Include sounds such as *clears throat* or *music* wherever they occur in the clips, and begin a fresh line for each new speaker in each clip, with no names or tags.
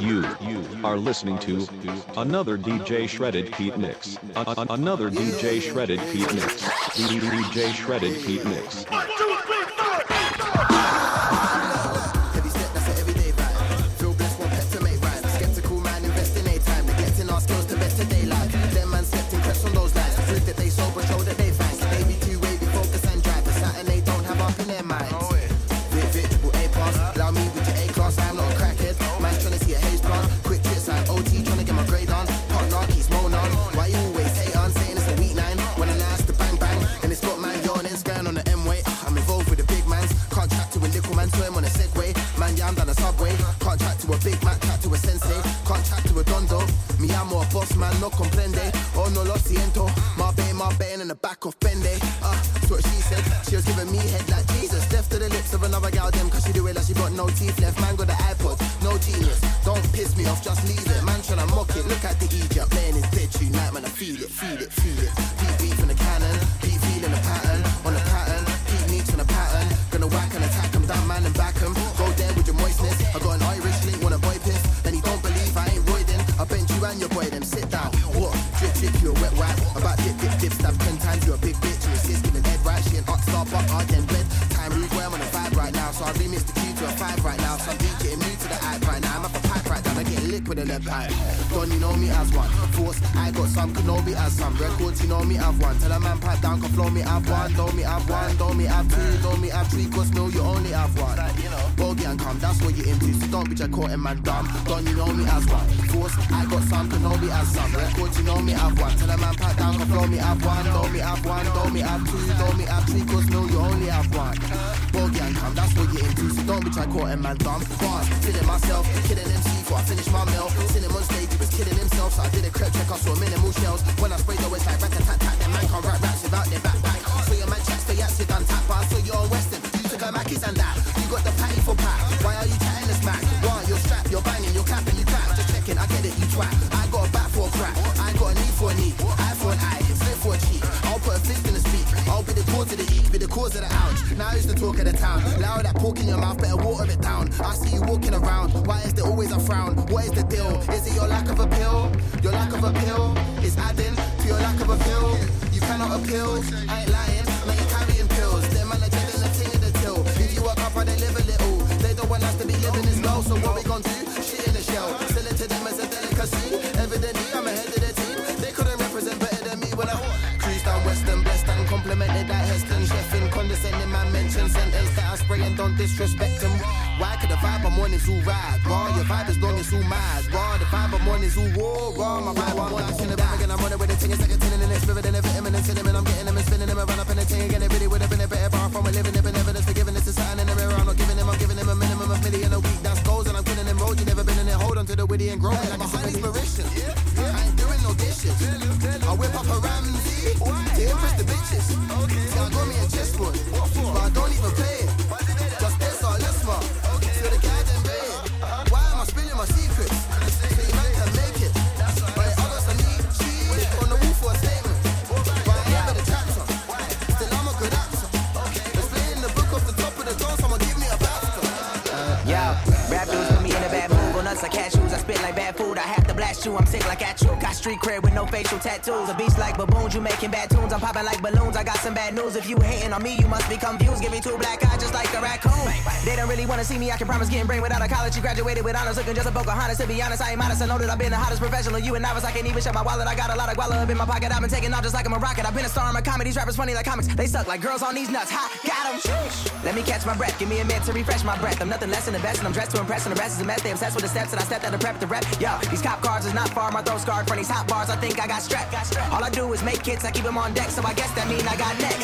You, you are listening to another DJ Shredded Pete Mix. Another DJ Shredded Pete Mix. DJ Shredded Pete Mix.
Why is there always a frown? What is the deal? Is it your lack of appeal? Your lack of appeal is adding to your lack of appeal. You cannot appeal. I ain't lying. Man, you carrying pills. They're manager thing of the till. If you work up, they live a little. They don't want us to be living as low. So what we gon' do? Shit in the shell. Sell it to them as a delicacy. Evidently, I'm ahead of the team. They couldn't represent better than me when I cruise down Western, blessed and complimented that Heston. Chefing, condescending, man mention sentence that I spray and don't disrespect vibe I'm on is all rad? Raw, your vibe is long, it's all mad. Raw, the vibe I'm on is all raw. Raw, my vibe I'm on, I'm in the bag and I'm running with the ting. It's like a tin in the spirit and a vitamin and cinnamon. I'm getting them and spinning them and run up in the ting. Getting ready with a been a better bar from a living it, but evidence forgiving this is something in the mirror. I'm not giving them, I'm giving them a minimum of million a week. That's goals and I'm killing them roads. You never been in it, hold on to the witty and growing. Like behind inspiration. I ain't doing no dishes. I whip up a Ramsay to impress the bitches. See, I got me a chess board, but I don't even play
like bad food. I have blast you. I'm sick like at you. Got street cred with no facial tattoos. A beast like baboons. You making bad tunes. I'm popping like balloons. I got some bad news. If you hating on me, you must be confused. Give me two black eyes just like a raccoon. They don't really wanna see me. I can promise getting brain without a college. You graduated with honors. Looking just a Pocahontas. To be honest, I ain't modest. I know that I've been the hottest professional. You and novice. I can't even shut my wallet. I got a lot of guala up in my pocket. I've been taking off just like I'm a rocket. I've been a star in my comedy. These rappers funny like comics. They suck like girls on these nuts. Ha, got 'em. Let me catch my breath. Give me a minute to refresh my breath. I'm nothing less than the best, and I'm dressed to impress. And the rest is a mess. They obsessed with the steps, and I stepped out to prep the rep. Yo, these cop cars is not far. My throat scarred from these hot bars. I think I got strapped. All I do is make hits. I keep them on deck, so I guess that mean I got next.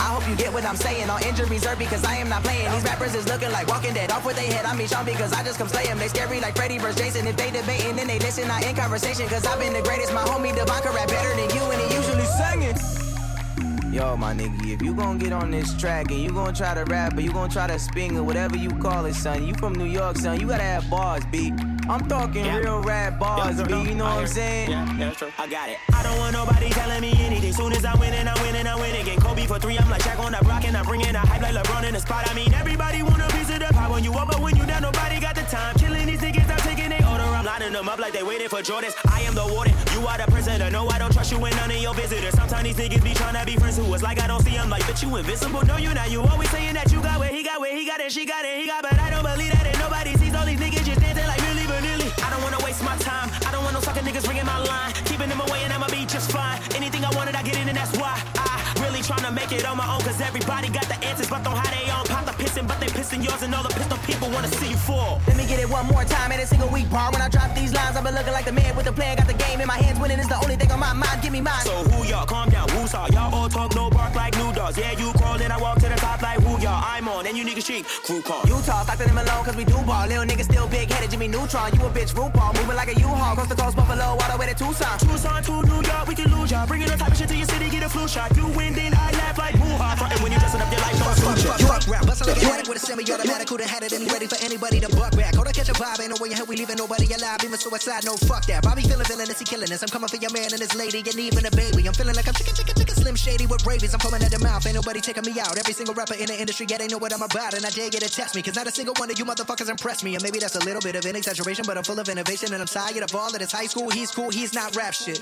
I hope you get what I'm saying. On injury reserve because I am not playing. These rappers is looking like Walking Dead. Off with their head. I mean Sean because I just come slay 'em. They scary like Freddy vs. Jason. If they debating, then they listen. I in conversation because I've been the greatest. My homie Devonka rap better than you, and he usually singing. Yo, my nigga, if you gon' get on this track and you gon' try to rap or you gon' try to spin or whatever you call it, son, you from New York, son, you gotta have bars, B. I'm talking
Yeah.
real rap bars,
Yeah,
B. You know what I'm saying?
Yeah, yeah, that's true. I got it. I don't want nobody telling me anything. Soon as I win and I win and I win again. Kobe for three, I'm like Shaq on the block and I'm bringing a hype like LeBron in the spot. I mean, everybody want a piece of the pie when you up, but when you down, nobody got the time. Killing these niggas, I'm taking they order. I'm lining them up like they waited for Jordans. I am the warden, you are the prisoner. No, I don't trust you and none of your visitors. Sometimes these niggas be trying to be friends who was like I don't see them like, but you invincible. No, you not. You always saying that you got where he got, where he got it, she got it, he got. But I don't believe that and niggas ringing my line, keeping them away and I'ma be just fine. Anything I wanted, I get in and that's why I really trying to make it on my own. Cause everybody got the answers, but don't how they own. Pop the pissing, but they pissing yours and all the pistol people wanna see you fall.
Let me get it one more time in a single week bar. When I drop these lines, I've been looking like the man with the plan. Got the game in my hands, winning is the only thing on my mind. Give me mine.
So who y'all? Calm down, who's all? Y'all all talk, no bark like new dogs. Yeah, you crawled and I walk to the top like who y'all? I'm on, and you niggas cheap. Crew call.
Utah, talk to them alone, cause we do ball. Little niggas still big headed, Jimmy Neutron. You a bitch, RuPaul. Moving like a U-Haul. Coast to coast, Buffalo, all the way to Tucson.
Tucson to New York, we can lose y'all. Bringing the type of shit to your city, get a flu shot. You win, then I laugh like hoo-ha. Frontin' when you dressing up your life, no
Fuck, fuck, fuck rap, bustle like an addict with a semi-automatic. Who'da had it and ready for anybody to buck back. Hold on, catch a vibe, ain't no way in hell we leaving nobody alive. Even suicide, no fuck that. Bobby feeling villainous, he killing us. I'm coming for your man and his lady, and even a baby. I'm feeling like I'm chicken, chicken, chicken, slim shady with rabies. I'm foaming at the mouth, ain't nobody taking me out. Every single rapper in the industry, yeah, they know what I'm about, and I dare get to test me, cause not a single one of you motherfuckers impress me. And maybe that's a little bit of an exaggeration, but I'm full of innovation, and I'm tired of all of this high school. He's cool, he's not rap shit.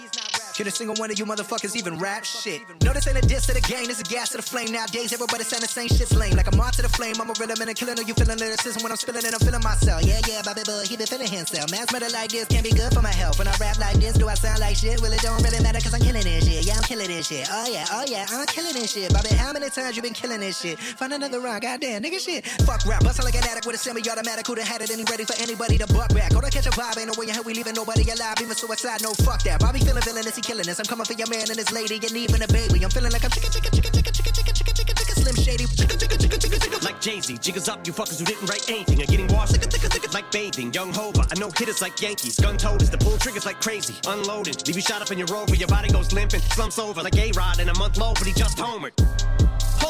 Can a single one of you motherfuckers even rap shit? No, this ain't a diss to the game, this is a gas to the flame. Nowadays, everybody saying the same shit's lame. Like I'm on to the flame, I'm a man and killing. Know you feeling lyricism when I'm spilling it, I'm feeling myself. Yeah, yeah, Bobby Boy, he been feeling himself. Man's murder like this can't be good for my health. When I rap like this, do I sound like shit? Well, it don't really matter cause I'm killing this shit. Yeah, I'm killing this shit. Oh, yeah, oh, yeah, I'm killing this shit. Bobby, how many times you been killing this shit? Find another rhyme, goddamn, nigga shit. Fuck rap, bustin' like an addict with a semi-automatic. Who'da had it any ready for anybody to buck back. Go to catch a vibe, ain't no way in hell we leaving nobody alive. Even suicide, no fuck that. Bobby feeling villainous, killing us. I'm coming for your man and his lady, and even a baby. I'm feeling like I'm chicken, chicken, chicken, chicken, chicken, chicken, chicken, chicken, chicken, slim shady. Chicken, chicken, chicken, chicken, chicken.
Like Jay-Z, jiggers up, you fuckers who didn't write anything are getting washed. Like bathing, young Hova, I know hitters like Yankees. Gun toters, the pull triggers like crazy. Unloaded, leave you shot up in your rover, your body goes limping, slumps over like A-Rod in a month low, but he just homered.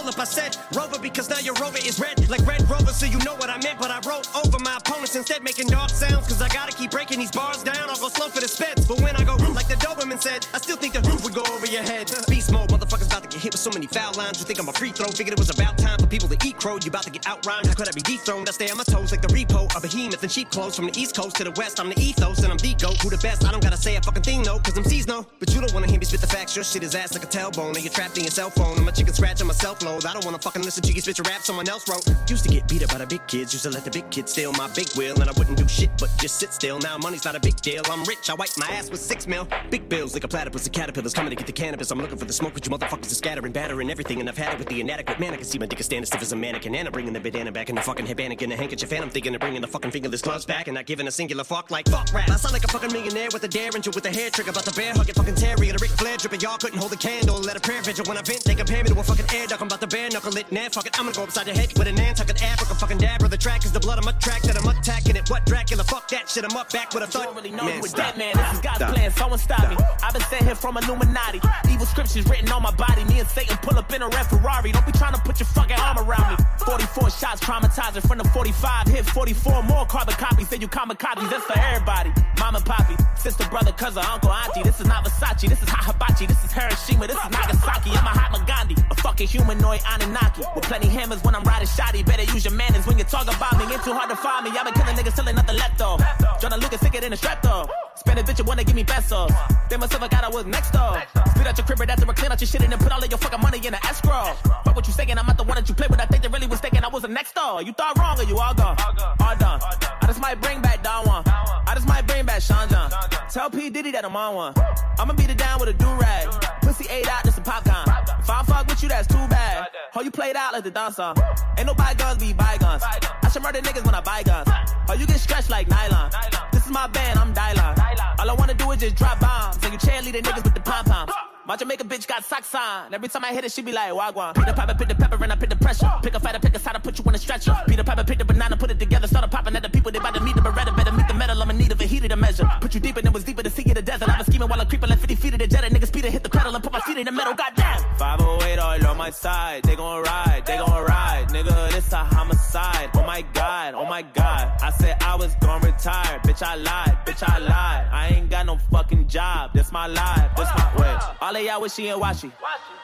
Up, I said Rover because now your Rover is red like Red Rover, so you know what I meant. But I wrote over my opponents instead, making dark sounds. Cause I gotta keep breaking these bars down. I'll go slow for the speds. But when I go like the Doberman said, I still think the roof would go over your head. Beast mode, motherfuckers about to get hit with so many foul lines. You think I'm a free throw? Figured it was about time for people to eat crow. You about to get outrhymed. How could I be dethroned? I stay on my toes like the repo. A behemoth in sheep clothes from the east coast to the west. I'm the ethos and I'm the goat. Who the best? I don't gotta say a fucking thing, no. Cause I'm no. But you don't wanna hear me spit the facts. Your shit is ass like a tailbone. And you're trapped in your cell phone. I'm a chicken scratch on my self I don't wanna fucking listen to you your rap someone else wrote. Used to get beat up by the big kids. Used to let the big kids steal my big wheel. And I wouldn't do shit but just sit still. Now money's not a big deal. I'm rich. I wipe my ass with six mil. Big bills like a platypus. The caterpillars coming to get the cannabis. I'm looking for the smoke, but you motherfuckers are scattering, battering everything. And I've had it with the inadequate man. I can see my dick is standing stiff as a mannequin. And I'm bringing the bandana back in the fucking headband and a handkerchief. And I'm thinking of bringing the fucking fingerless gloves back and not giving a singular fuck like fuck rap. I sound like a fucking millionaire with a derringer with a hair trigger. About the bear hugging fucking terrier. The Ric Flair dripping. Y'all couldn't hold a candle. Let a prayer vigil when I vent. They compare me to a fucking air duck. I'm about to bare knuckle it. Nah, fuck it. I'm gonna go upside your head with an Nantucket Africa fucking dabber. The track is the blood of my track that I'm attacking it. What Dracula? Fuck that shit. I'm up back with a thought.
don't really know
Man,
you a
stop.
dead man. This is God's
Stop.
plan. Someone stop me. I've been sent here from Illuminati. Evil scriptures written on my body. Me and Satan pull up in a red Ferrari. Don't be trying to put your fucking arm around me. 44 shots traumatizing from the 45 hit. 44 more carbon copies. Say you kamikazes. That's for everybody. Mama, poppy, sister, brother, cousin, uncle, auntie. This is not Versace. This is hot hibachi. This is Hiroshima. This is Nagasaki. I'm a hot Gandhi. A fucking humanoid Anunnaki. With plenty hammers when I'm riding shoddy. Better use your manners when you talk about me. Ain't too hard to find me. I've been killing niggas till ain't nothing left though. Jonah Lucas sicker than a strep though. Spend a bitch and wanna give me pesos. Then myself I got I was next though. Spit out your crib right after I clean out your shit and then put all of your fucking money in an escrow. Fuck what you saying, I'm not the one that you play with. I think they really was thinking I was the next door. You thought wrong or you all gone. All done. I just might bring back Don Juan. I just might bring back Sean John. Tell P. Diddy that I'm on one. I'ma beat it down with a do-rag. Pussy ate out, just a popcorn. If I fuck with you, that's too bad. How you played out like the dancer. Ain't no bygones be bygones. I should murder niggas when I buy guns. Or you get stretched like nylon. This is my band, I'm Dylon. All I wanna do is just drop bombs. And you cheerleader niggas with the pom poms. My Jamaica bitch got socks on. Every time I hit it, she be like, Wagwan. Peter Piper, pick the pepper, and I pick the pressure. Pick a fighter, pick a side, put you on a stretcher. Peter Piper, pick the banana, put it together, started popping at the people. They about to meet the Beretta, better meet the metal. I'm in need of a heater to measure. Put you deeper than was deeper to see in the desert. I was scheming while I'm creeping like 50 feet of the jet. Niggas speed hit the pedal and put my feet in the metal. Goddamn. 508 all on my side. They gon' ride, they gon' ride. Nigga, this a homicide. Oh my god, oh my god. I said I was gon' retire. Bitch, I lied, bitch, I lied. I ain't got no fucking job. This my life, this my way. All of y'all wishy and washy.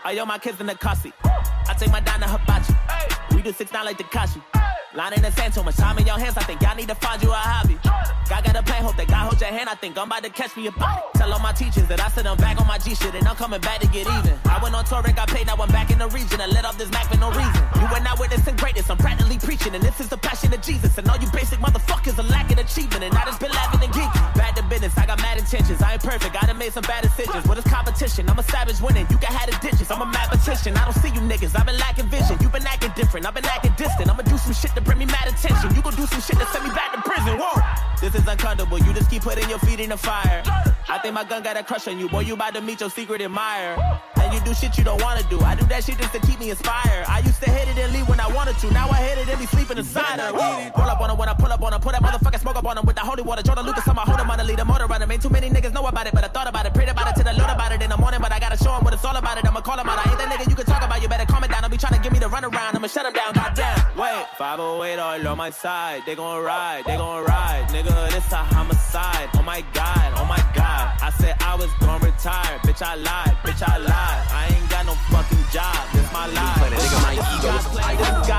I owe my kids in the cussy. I take my dime to hibachi. We do six nine like Tekashi. Line in the sand, too much time in your hands. I think y'all need to find you a hobby. God got a plan, hope that God hold your hand. I think I'm about to catch me a body. Tell all my teachers that I said I'm back on my G shit and I'm coming back to get even. I went on tour and got paid, now I'm back in the region and let off this Mac for no reason. You were not witnessing greatness, I'm practically preaching, and this is the passion of Jesus. And all you basic motherfuckers are lacking achievement, and I just been laughing Perfect, I done made some bad decisions. What is competition? I'm a savage winning, you can have the ditches. I'm a mathematician, I don't see you niggas. I've been lacking vision, You've been acting different, I've been acting distant. I'ma do some shit to bring me mad attention. You gon' do some shit to send me back to prison. Whoa! This is uncomfortable, you just keep putting your feet in the fire. I think my gun got a crush on you, boy. You about to meet your secret admirer. And you do shit you don't wanna do. I do that shit just to keep me inspired. I used to hit it and leave when I wanted to. Now I hit it and be sleeping inside her. Pull up on her when I pull up on her. Put that motherfucking smoke up on him with the holy water. Jordan Lucas on my hold him on the lead, motor runner. Ain't too many niggas know about it, but I thought about it. Prayed about it till I learned about it in the morning. But I gotta show him what it's all about it. I'ma call him out. I ain't that nigga you can talk about. You better calm it down. Don't be trying to give me the run around. I'ma shut him down. Goddamn. Wait, 508 all on my side. They gon' ride, they gon' ride. Nigga, this a homicide. Oh my god, oh my god. I said I was gon' retire. Bitch, I lied, bitch, I lied. I ain't got no fucking job. This my life.
Play that nigga my ego.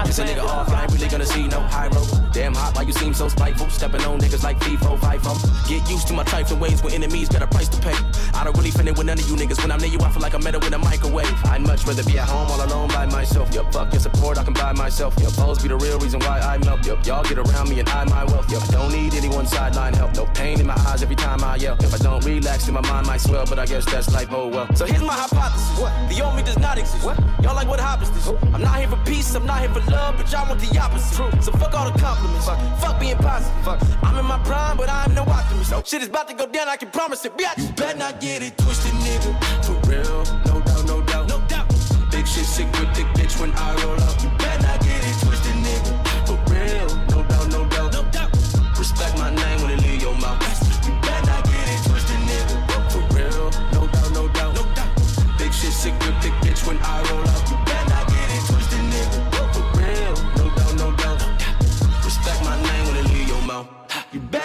Just a nigga off, I ain't really gonna see no high road. Damn hot, why you seem so spiteful? Stepping on niggas like FIFO, FIFO. Get used to my trifling ways when enemies got a price to pay. I don't really finna with none of you niggas. When I'm near you, I feel like I'm metal in a microwave. I'd much rather be at home all alone by myself. Yup, fuck your support, I can buy myself. Yup, foes be the real reason why I melt. Yup, y'all get around me and I my wealth. Yup, I don't need anyone sideline help. No pain in my eyes every time I yell. If I don't relax, then my mind might swell. But I guess that's life, oh well. So here's my hypothesis. What? The me does not exist. What? Y'all like what happens this? I'm not here for peace, I'm not here for love, but y'all want the opposite. True. So fuck all the compliments. Fuck, fuck being positive. Fuck. I'm in my prime, but I'm no optimist. Nope. Shit is about to go down, I can promise it. Bitch. You better not get it twisted, nigga. For real, no doubt, no doubt, no doubt. Big shit sick with thick bitch when I roll up.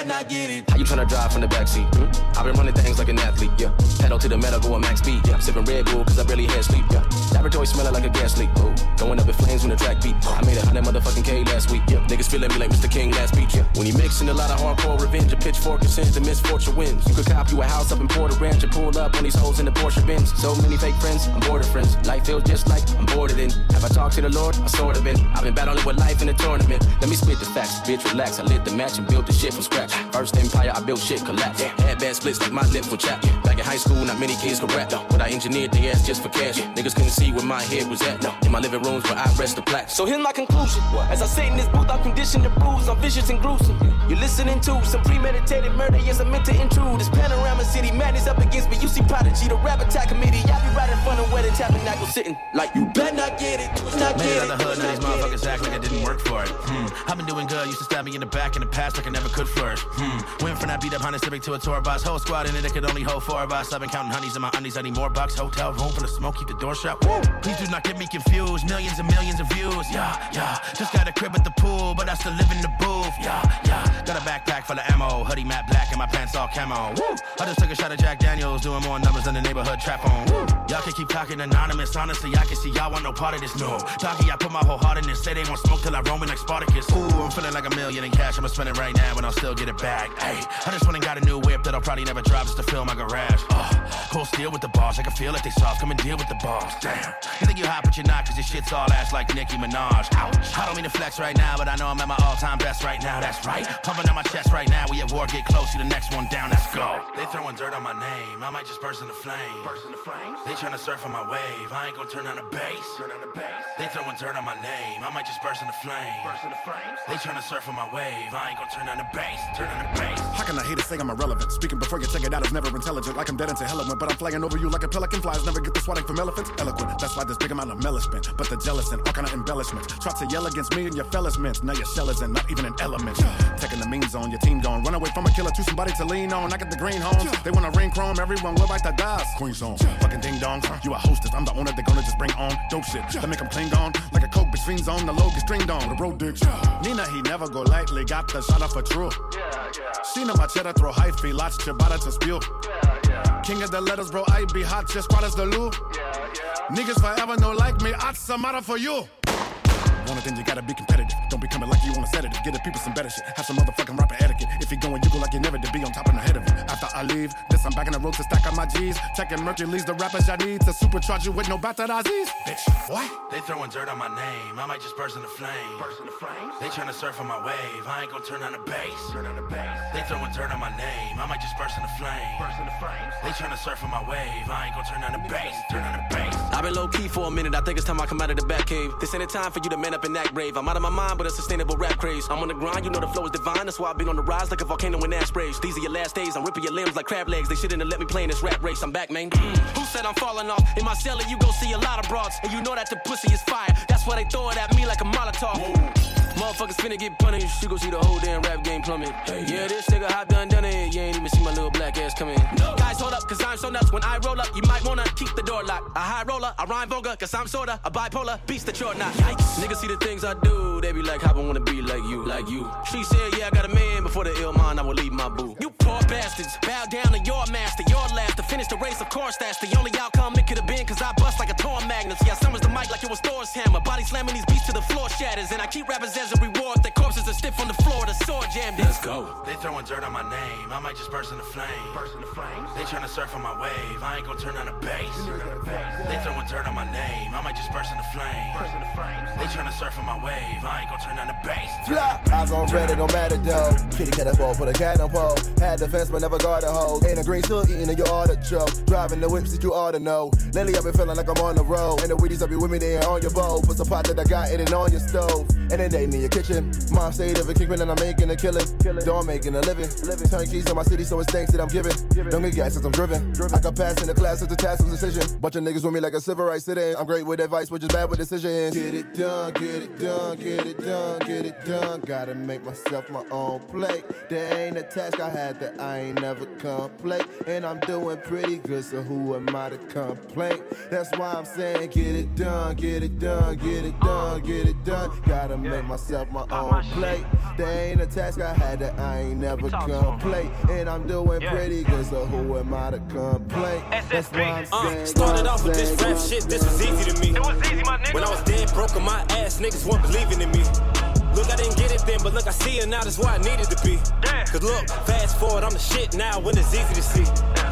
Better not get it. How you tryna drive from the backseat? Hmm? I've been running things like an athlete, yeah. Pedal to the metal, going max speed, yeah. Sipping Red Bull, cause I barely had sleep, yeah. Laboratory smelling like a gas leak, ooh. Going up in flames when the track beat. I made a hundred motherfucking K last week, yeah. Niggas feeling me like Mr. King last beach, yeah. When you mixing a lot of hardcore revenge, a pitchfork and sins, the misfortune wins. You could cop you a house up in Porter Ranch and pull up on these hoes in the Porsche Benz. So many fake friends, I'm bored of friends. Life feels just like I'm bored of it. Have I talked to the Lord? I sort of been. I've been battling with life in a tournament. Let me spit the facts, bitch, relax. I lit the match and built the shit from scratch. First empire, I built shit collapse. Had bad splits like my lip for chap. Back in high school, not many kids could rap. But I engineered the ass just for cash. Niggas couldn't see where my head was at. No. In my living rooms where I rest the plaque. So here's my conclusion. As I sit in this booth, I'm conditioned to bruise. I'm vicious and gruesome. You're listening to some premeditated murder. Yes, I'm meant to intrude. This panorama city madness up against me. You see Prodigy, the rap attack committee. I be right in front of where the tabernacle sitting. Like you better not get it. Not
Made
get
it out the hood, now these motherfuckers act like I didn't work for it. Hmm. I've been doing good, used to stab me in the back in the past like I never could flourish. Hmm. Went from that beat up Honda Civic to a tour bus. Whole squad in it, could only hold four of us. I've been counting honeys in my undies, I need more bucks. Hotel room for the smoke, keep the door shut. Please do not get me confused. Millions and millions of views, yeah, yeah. Just got a crib at the pool, but I still live in the booth, yeah, yeah. Got a backpack full of ammo, hoodie matte black, and my pants all camo. Woo. I just took a shot of Jack Daniels, doing more numbers than the neighborhood trap on. Woo. Y'all can keep talking anonymous, honestly, I can see y'all want no part of this, no. Doggy, I put my whole heart in this, say they want smoke till I roam in like Spartacus. Ooh, I'm feeling like a million in cash, I'ma spend it right now and I'll still get it back. Hey, I just went and got a new whip that I'll probably never drive just to fill my garage. Oh, cold steel with the bars, I can feel it, they soft, come and deal with the bars. Damn, you think you hot, but you're not, cause your shit's all ass like Nicki Minaj. Ouch. I don't mean to flex right now, but I know I'm at my all time best right now, that's right. Pumping on my chest right now, we at war, get close, you the next one down, let's go. They throwing dirt on my name, I might just burst into flames. Burst into flames? They tryna surf on my wave, I ain't gonna turn on the bass. Turn on the bass. They throwing dirt on my name, I might just burst into flames. Burst into flames? They tryna surf on my wave, I ain't gonna turn on the bass. Turn on the bass.
How can I hate to say I'm irrelevant? Speaking before you check it out is never intelligent. Like I'm dead into hell of one, but I'm flying over you like a pelican. Flies never get the swatting from elephants. Eloquent, that's why this big amount of embellishment. But the jealous and all kind of embellishments. Try to yell against me and your fellas mints. Now your shell isn't, not even an element. Taking the mean zone, your team gone. Run away from a killer to somebody to lean on. I got the green homes. They wanna ring chrome, everyone will bite the dust. Queen song, fucking ding dong. You a hostess, I'm the owner, they gonna just bring on dope shit. That make them cling on like a coke fiends on. The low get stringed on. The road dicks. Nina, he never go lightly. Got the shot off a true. Sina machera throw high fee, lots to spew. Yeah, yeah. King of the letters, bro, I be hot, just squad as the loo. Niggas forever no like me, I'd some matter for you.
One it, then you gotta be competitive. Don't be coming like you want a sedative. Get the people some better shit. Have some motherfucking rapper etiquette. If you're going, you go like you never to be on top and ahead of it. After leave, this I'm back in the road to stack up my G's. Checking Mercury's the rappers I need to supercharge you with no Batarazis. Bitch, what?
They throwing dirt on my name. I might just burst into flame. Burst into flames. They trying to surf on my wave. I ain't gonna turn on the bass. Turn on the bass. They throwing dirt on my name. I might just burst into flame. Burst into flames. They trying to surf on my wave. I ain't gonna turn on the bass. Turn on the bass.
I've been low key for a minute. I think it's time I come out of the back cave. This ain't a time for you to man up and act brave. I'm out of my mind, but a sustainable rap craze. I'm on the grind, you know the flow is divine. That's why I've been on the rise like a volcano in ash sprays. These are your last days. I'm ripping your limbs like crab legs. They shouldn't have let me play in this rap race. I'm back, man. Mm. Who said I'm falling off? In my cellar, you go see a lot of broads. And you know that the pussy is fire. That's why they throw it at me like a Molotov. Motherfuckers finna get punished. You go see the whole damn rap game plummet. Yeah, this nigga hot done done it. You ain't even see my little black ass coming. in. Guys, hold up, cause I'm so nuts. When I roll up, you might wanna keep the door locked. A high roller, a rhyme vulgar, cause I'm sorta a bipolar beast that you're not. Yikes. Niggas see the things I do, they be like, how I wanna be like you, like you. She said, yeah, I got a man before the ill mind, I will leave my boo. You poor bastards, bow down to your master, your last to finish the race, of course, that's the only outcome it could have been, cause I bust like a torn magnet. Yeah, I summons the mic like it was Thor's hammer. Body slamming these beats to the floor shatters, and I keep rappers as a reward. Their corpses are stiff on the floor, the sword jammed in. Let's go.
They throwing dirt on my name. I might just burst into flame. Burst into flames. They trying to surf on my wave. I ain't gonna turn on the bass. They throwing dirt on my name. I might just burst into flame. Burst into flames. They trying to surf on my wave. I ain't gonna on.
Eyes on red, it don't matter though. Kitty cat ball for the cat on pole. Had the fence, but never got a hoe. Ain't a green still eating in your artichoke. Driving the whips that you ought to know. Lately I've been feeling like I'm on the road. And the Wheaties I be with me, they ain't on your bowl. Put some pot that I got, it ain't on your stove. And then they in your kitchen. Mom stayed of a kingpin and I'm making a killing. I'm making a living. Turn keys in my city, so it's thanks that I'm giving. Don't get gas since I'm driven. I got pass in the class, it's a task of decision. Bunch of niggas with me like a civil rights sitting. I'm great with advice, but just bad with decisions. Get it done, get it done, get it done, get it done. Gotta make myself my own plate. There ain't a task I had that I ain't never complete. And I'm doing pretty good, so who am I to complain? That's why I'm saying, get it done, get it done, get it done, get it done. Gotta make myself my own plate. There ain't a task I had that I ain't never complete. And I'm doing pretty good, so who am I to complain? That's why I'm
Uh,
saying.
started off with this rap shit, this was easy to me.
It was easy, my nigga.
When I was dead broke on my ass, niggas weren't believing in me. Look, I didn't get it then, but look, I see it now, that's why I needed to be. Cause look, fast forward, I'm the shit now when it's easy to see.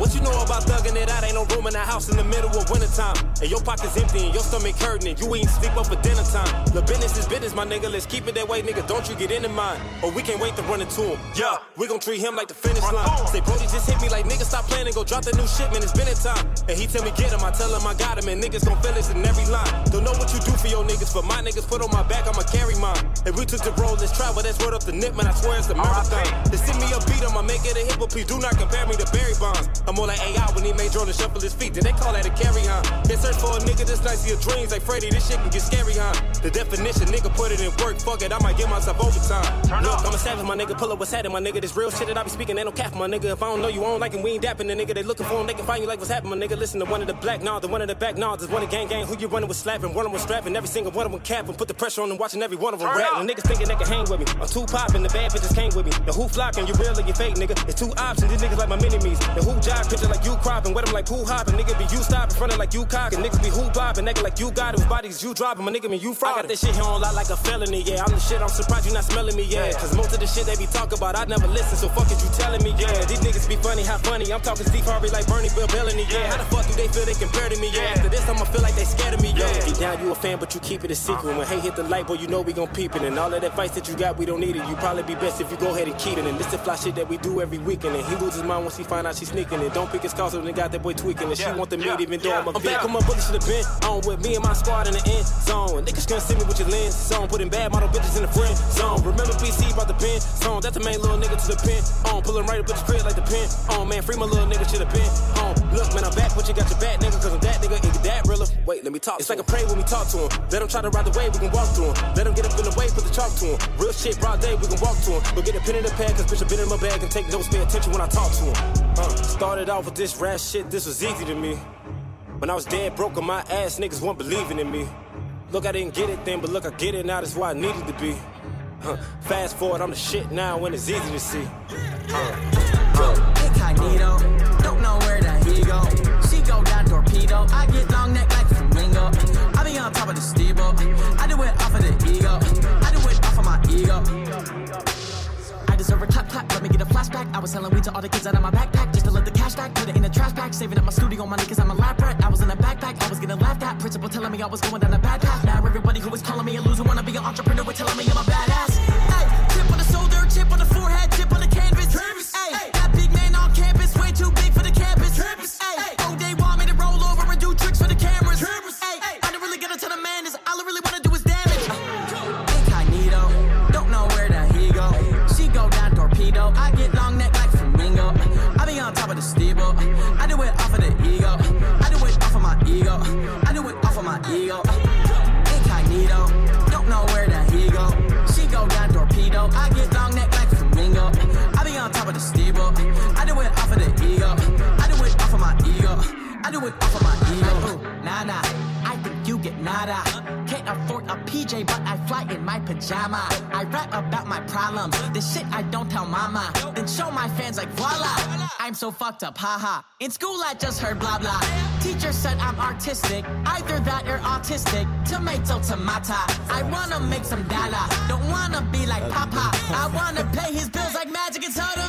What you know about thugging it out? Ain't no room in the house in the middle of wintertime. And your pocket's empty and your stomach hurting and you ain't sleep up for dinner time. The business is business, my nigga. Let's keep it that way, nigga. Don't you get into mine. Or we can't wait to run into him. Yeah, we gon' treat him like the finish line. Say, Brody just hit me like nigga, stop playing and go drop that new shit, man. It's been a time. And he tell me get him, I tell him I got him, and niggas gon' feel this in every line. Don't know what you do for your niggas, but my niggas put on my back, I'ma carry mine. And we took the road, let's travel, that's word up the nip, man. I swear it's a marathon. They send me a beat, I'ma make it a hit, but please do not compare me to Barry Bonds. I'm more like AI when he made Jordan shuffle his feet. Did they call that a carry on? They search for a nigga that's nice, your dreams like Freddy. This shit can get scary, huh? The definition, nigga, put it in work. Fuck it, I might give myself overtime.
Turn
Look,
up.
I'm a savage, my nigga. Pull up what's happening, my nigga. This real shit that I be speaking, ain't no cap, my nigga. If I don't know you, I don't like him, we ain't dapping the nigga. They looking for him, they can find you like what's happening, my nigga. Listen to one of the black nods, the one of the back nods. There's one of gang gang who you running with slapping, one of them strapping, every single one of them capping. Put the pressure on them, watching every one of them rap. niggas thinking they can hang with me. I'm too poppin', the bad bitches came with me. The who flocking, you really you fake, nigga. It's two options, these niggas like my mini-me's. The who job picture like you cropping, with them like who hopping. Nigga be you stopping, frontin' like you cocking. Niggas be who bobbing, nigga like you got it. Whose bodies you dropping, my nigga mean you fraud. I got this shit here on lot like a felony, yeah. I'm the shit, I'm surprised you not smelling me, yeah. Cause most of the shit they be talking about, I never listen, so fuck it, you telling me, yeah. These niggas be funny, how funny. I'm talking Steve Harvey like Bernie Bill Bellany, yeah. How the fuck do they feel they compare to me, yeah? After this, I'ma feel like they scared of me, yeah. Deep down, you a fan, but you keep it a secret. When hate hit the light, boy, you know we gon' peep it. And all of that advice that you got, we don't need it. You probably be best if you go ahead and keep it. And this the fly shit that we do every weekend. And he loses his mind once he find out she's sneaking. it. don't pick his cause when they got that boy tweaking. And she
Yeah,
want the meat
yeah,
even though
yeah,
I'm a
yeah.
back. on my bullet should have been on with me and my squad in the end zone. Niggas can't see me with your lens zone. Putting bad model bitches in the friend zone. Remember BC about the pen zone. That's the main little nigga to the pen on. Pulling right up at the crib like the pen on. Man, free my little nigga to the pen on. Look, man, I'm back, but you got your back, nigga. Cause I'm that nigga. Ain't that realer? Wait, let me talk. It's like a pray when we talk to him. Let him try to ride the wave, we can walk through him. Let him get up in the way, put the chalk to him. Real shit, broad day, we can walk to him. But get a pen in the pad, cause bitch, I been in my bag bag and take notes, pay attention when I talk to him. Uh, started off with this rash shit, this was easy to me. When I was dead broke on my ass, niggas weren't believing in me. Look, I didn't get it then, but look, I get it now, that's why I needed to be. Uh, fast forward, I'm the shit now when it's easy to see.
Uh, uh Incognito, don't know where that he go. She go down torpedo, I get long neck like flamingo. I be on top of the steeple. I do it off of the ego. I do it off of my ego. I deserve a clap clap, let me get was selling weed to all the kids out of my backpack just to let the cash back. Put it in the trash bag, saving up my studio money cause I'm a lab rat. I was in a backpack, I was getting laughed at. Principal telling me I was going down a bad path. Now everybody who was calling me a loser wanna be an entrepreneur, telling me I'm a badass. Hey, chip on the shoulder, chip on the forehead, chip on the canvas. Hey, that big man on campus, way too big for the campus. Hey, but I fly in my pajama. I rap about my problems, the shit I don't tell mama. Then show my fans like voila. I'm so fucked up, haha. In school I just heard blah blah. Teacher said I'm artistic, either that or autistic. Tomato tomato. I wanna make some dollar, don't wanna be like Papa. I wanna pay his bills like magic and tell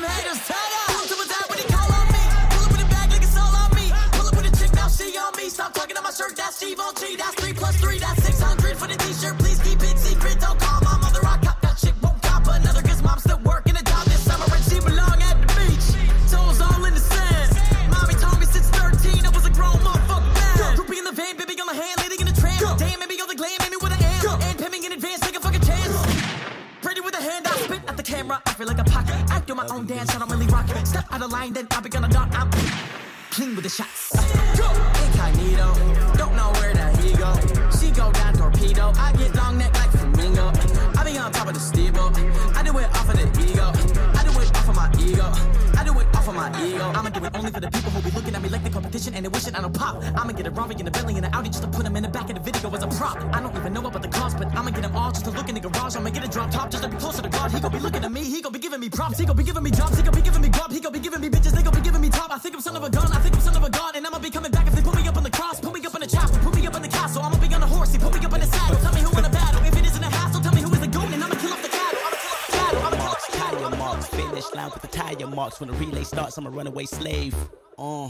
my own dance, I don't really rock it. Step out of line, then I be gonna dot. I'm clean with the shots. Go, Incognito, don't know where the he go. She go down torpedo. I get long neck like flamingo. I be on top of the steeple. I do it off of the ego. I do it off of my ego. I do it off of my ego. I'ma do it only for the people who be looking at me like the competition and they wishing I don't pop. I'ma get a Rari in the belly and an Audi just to put them in the back of the video as a prop. I don't even know cost, but I'ma get them all just to look in the garage. I'ma get a drop top just to be closer to God. He gon' be looking at me, he gon' be giving me props. He gon' be giving me jobs, he gon' be giving me grub. He gon' be giving me bitches, they gon' be giving me top. I think I'm son of a gun, I think I'm son of a god, and I'ma be coming back if they put me up on the cross. Put me up in the chapel, put me up in the castle. I'ma be on a horse, he put me up in the saddle. Tell me who in the battle. If it isn't a hassle, tell me who is the goon, and I'ma kill off the cattle. I'ma kill off the cattle. I'ma kill off the cattle.
Finish line with the tire marks. When the relay starts, I'm a runaway slave. Uh.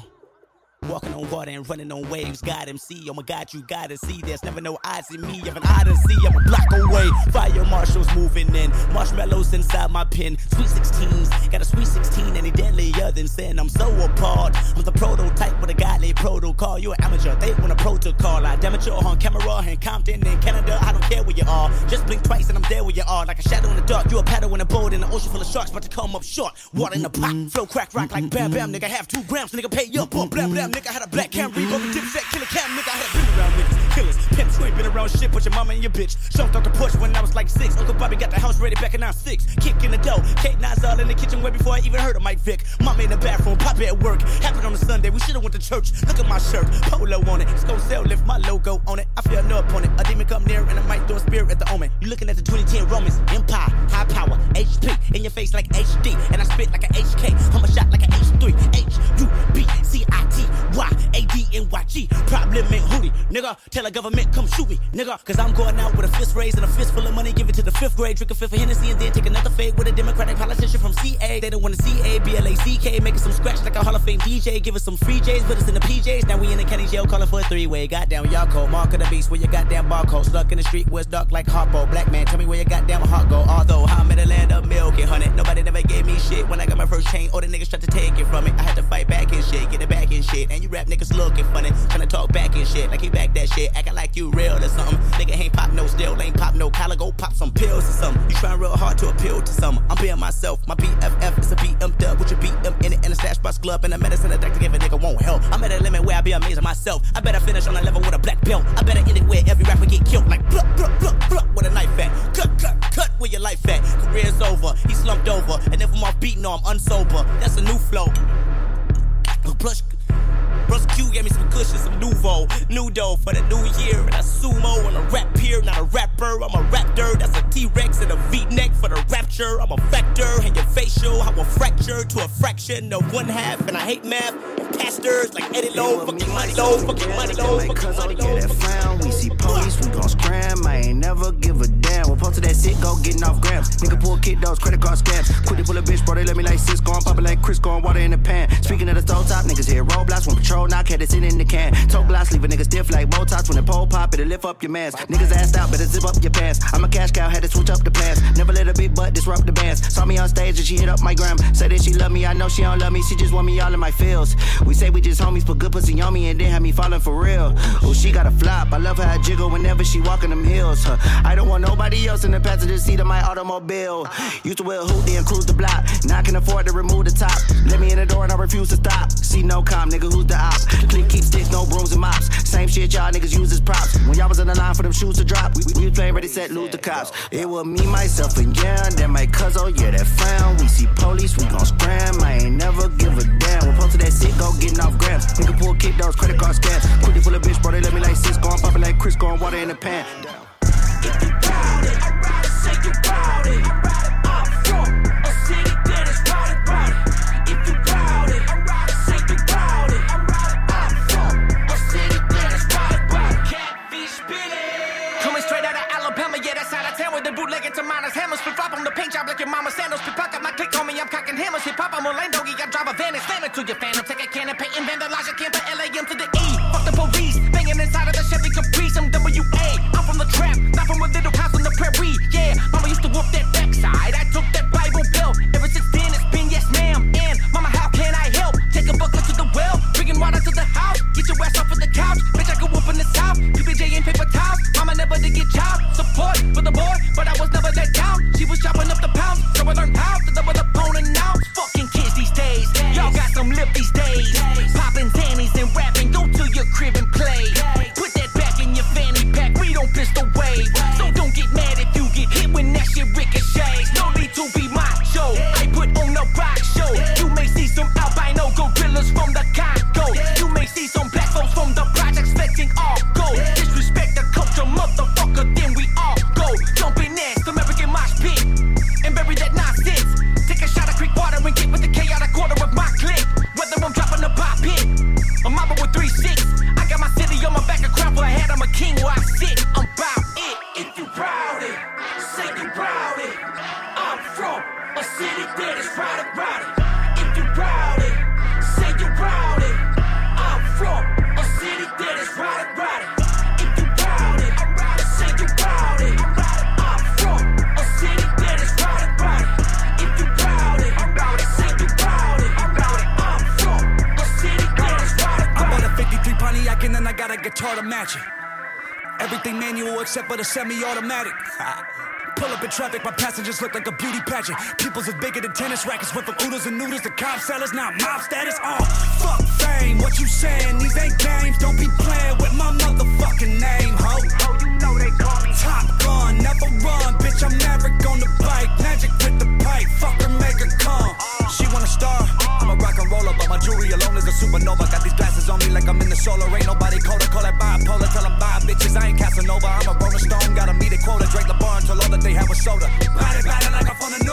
Walking on water and running on waves. God MC, oh my God, you gotta see. There's never no odds in me of an odyssey. I'm a block away. Fire marshals moving in. Marshmallows inside my pen. Sweet 16s, got a sweet 16 any deadlier than sin. I'm so appalled. I'm the prototype with a godly protocol. You an amateur, they want a protocol. I damage you on camera in Compton in Canada. I don't care where you are. Just blink twice and I'm there where you are. Like a shadow in the dark. You a paddle in a boat in the ocean full of sharks, about to come up short. Water in the pot, flow crack rock like bam bam. Nigga have two grams, nigga pay up. Blah blah Nigga had a black cam read, the dipset, killer cam. Nigga I had been around niggas, killers, pimps. You ain't been around shit, but your mama and your bitch. Jumped off the porch when I was like six. Uncle Bobby got the house ready back in 96. Kick in the dough, Kate Nas all in the kitchen way before I even heard of Mike Vick. Mama in the bathroom, Papa at work. Happened on a Sunday, we should've went to church. Look at my shirt, polo on it. It's sell lift my logo on it. I feel no opponent. A demon come near and I might throw a spear at the omen. You looking at the 2010 Romans, Empire, high power, HP in your face like HD, and I spit like a HK. I'm a shot like a H3, H U B C I T Y A D N Y G. Problem ain't hootie, nigga. Tell the government come shoot me, nigga. Cause I'm going out with a fist raised and a fist full of money. Give it to the fifth grade. Drink a fifth of Hennessy and then take another fade with a Democratic politician from CA. They don't want to see A B L A C K. Making some scratch like a Hall of Fame DJ. Give us some free J's, put us in the PJs. Now we in the county jail calling for a three way. Goddamn, y'all cold. Mark of the beast where your goddamn barcode. Stuck in the street where it's dark like Harpo. Black man, tell me where your goddamn heart go. Although how I'm in the land of milk and honey. Nobody never gave me shit when I got my first chain. All the niggas tried to take it from me. I had to fight back and shit, get it back and shit. And you rap niggas looking funny. Tryna talk back and shit. Like he back that shit. Acting like you real or something. Nigga ain't pop no still. Ain't pop no collar. Go pop some pills or something. You trying real hard to appeal to some. I'm being myself. My BFF is a BM with your BM in it. And a stash bus club. And a medicine a doctor give a nigga won't help. I'm at a limit where I be amazing myself. I better finish on a level with a black belt. I better end it where every rapper get killed. Like blup, blup, blup, blup with a knife at. Cut, cut, cut where your life at. Career's over. He slumped over. And if I'm off beat, no, I'm unsober. That's a new flow. Plus, Russ Q gave me some cushion, some nouveau, new dough for the new year. And I sumo on a rap here, not a rapper. I'm a raptor, that's a T-Rex and a V-neck for the rapture. I'm a factor, and your facial, I will fracture to a fraction of one half. And I hate math, pastors like Eddie Lowe, fucking money low, fucking money low, fucking money low.
Get that frown, we see police, we gon' scram. I ain't never give a damn.
We'll post to that shit, go getting off grams. Nigga pull kick those credit card scams. Quickly pull a bitch, bro, they let me like Cisco. I'm popping like Chris, going water in the pan. Speaking of the stove top, niggas here roadblocks when patrol knock, had it sit in the can. Toe glass, leave a nigga stiff like Botox when the pole pop, it'll lift up your mans. Niggas assed out, better zip up your pants. I'm a cash cow, had to switch up the plans. Never let a big butt disrupt the bands. Saw me on stage and she hit up my gram. Said that she love me, I know she don't love me, she just want me all in my feels. We say we just homies, put good pussy on me and then have me falling for real. Oh, she got a flop, I love how I jiggle whenever she walking them hills. Huh. I don't want nobody else in the passenger seat of my automobile. Used to wear a hoodie and cruise the block. Now I can afford to remove the top. Let me in the door and I refuse to stop. See no com, nigga, who's the op? Click, keep sticks, no brooms and mops. Same shit y'all niggas use as props. When y'all was in the line for them shoes to drop, we, we was playing ready, set, lose the cops. It was me, myself, and yeah, then my cousin, oh yeah, that frown. We see police, we gon' scram. I ain't never give a damn. We'll post to that shit, go getting off grams. Nigga pull kick those credit card scams. Quickly full of bitch, bro, they let me like Cisco. I'm popping like Chris, going water in the pan.
Semi-automatic. Pull up in traffic, my passengers look like a beauty pageant. People's is bigger than tennis rackets. Went from oodles and noodles to cob salads. Now glasses on me like I'm in the solar. Ain't nobody colder. Call it bipolar. Tell 'em bye, bitches. I ain't Casanova. I'm a rolling stone. Gotta meet a quota. Drink the bar until all that they have was soda. Body, body like I'm from the.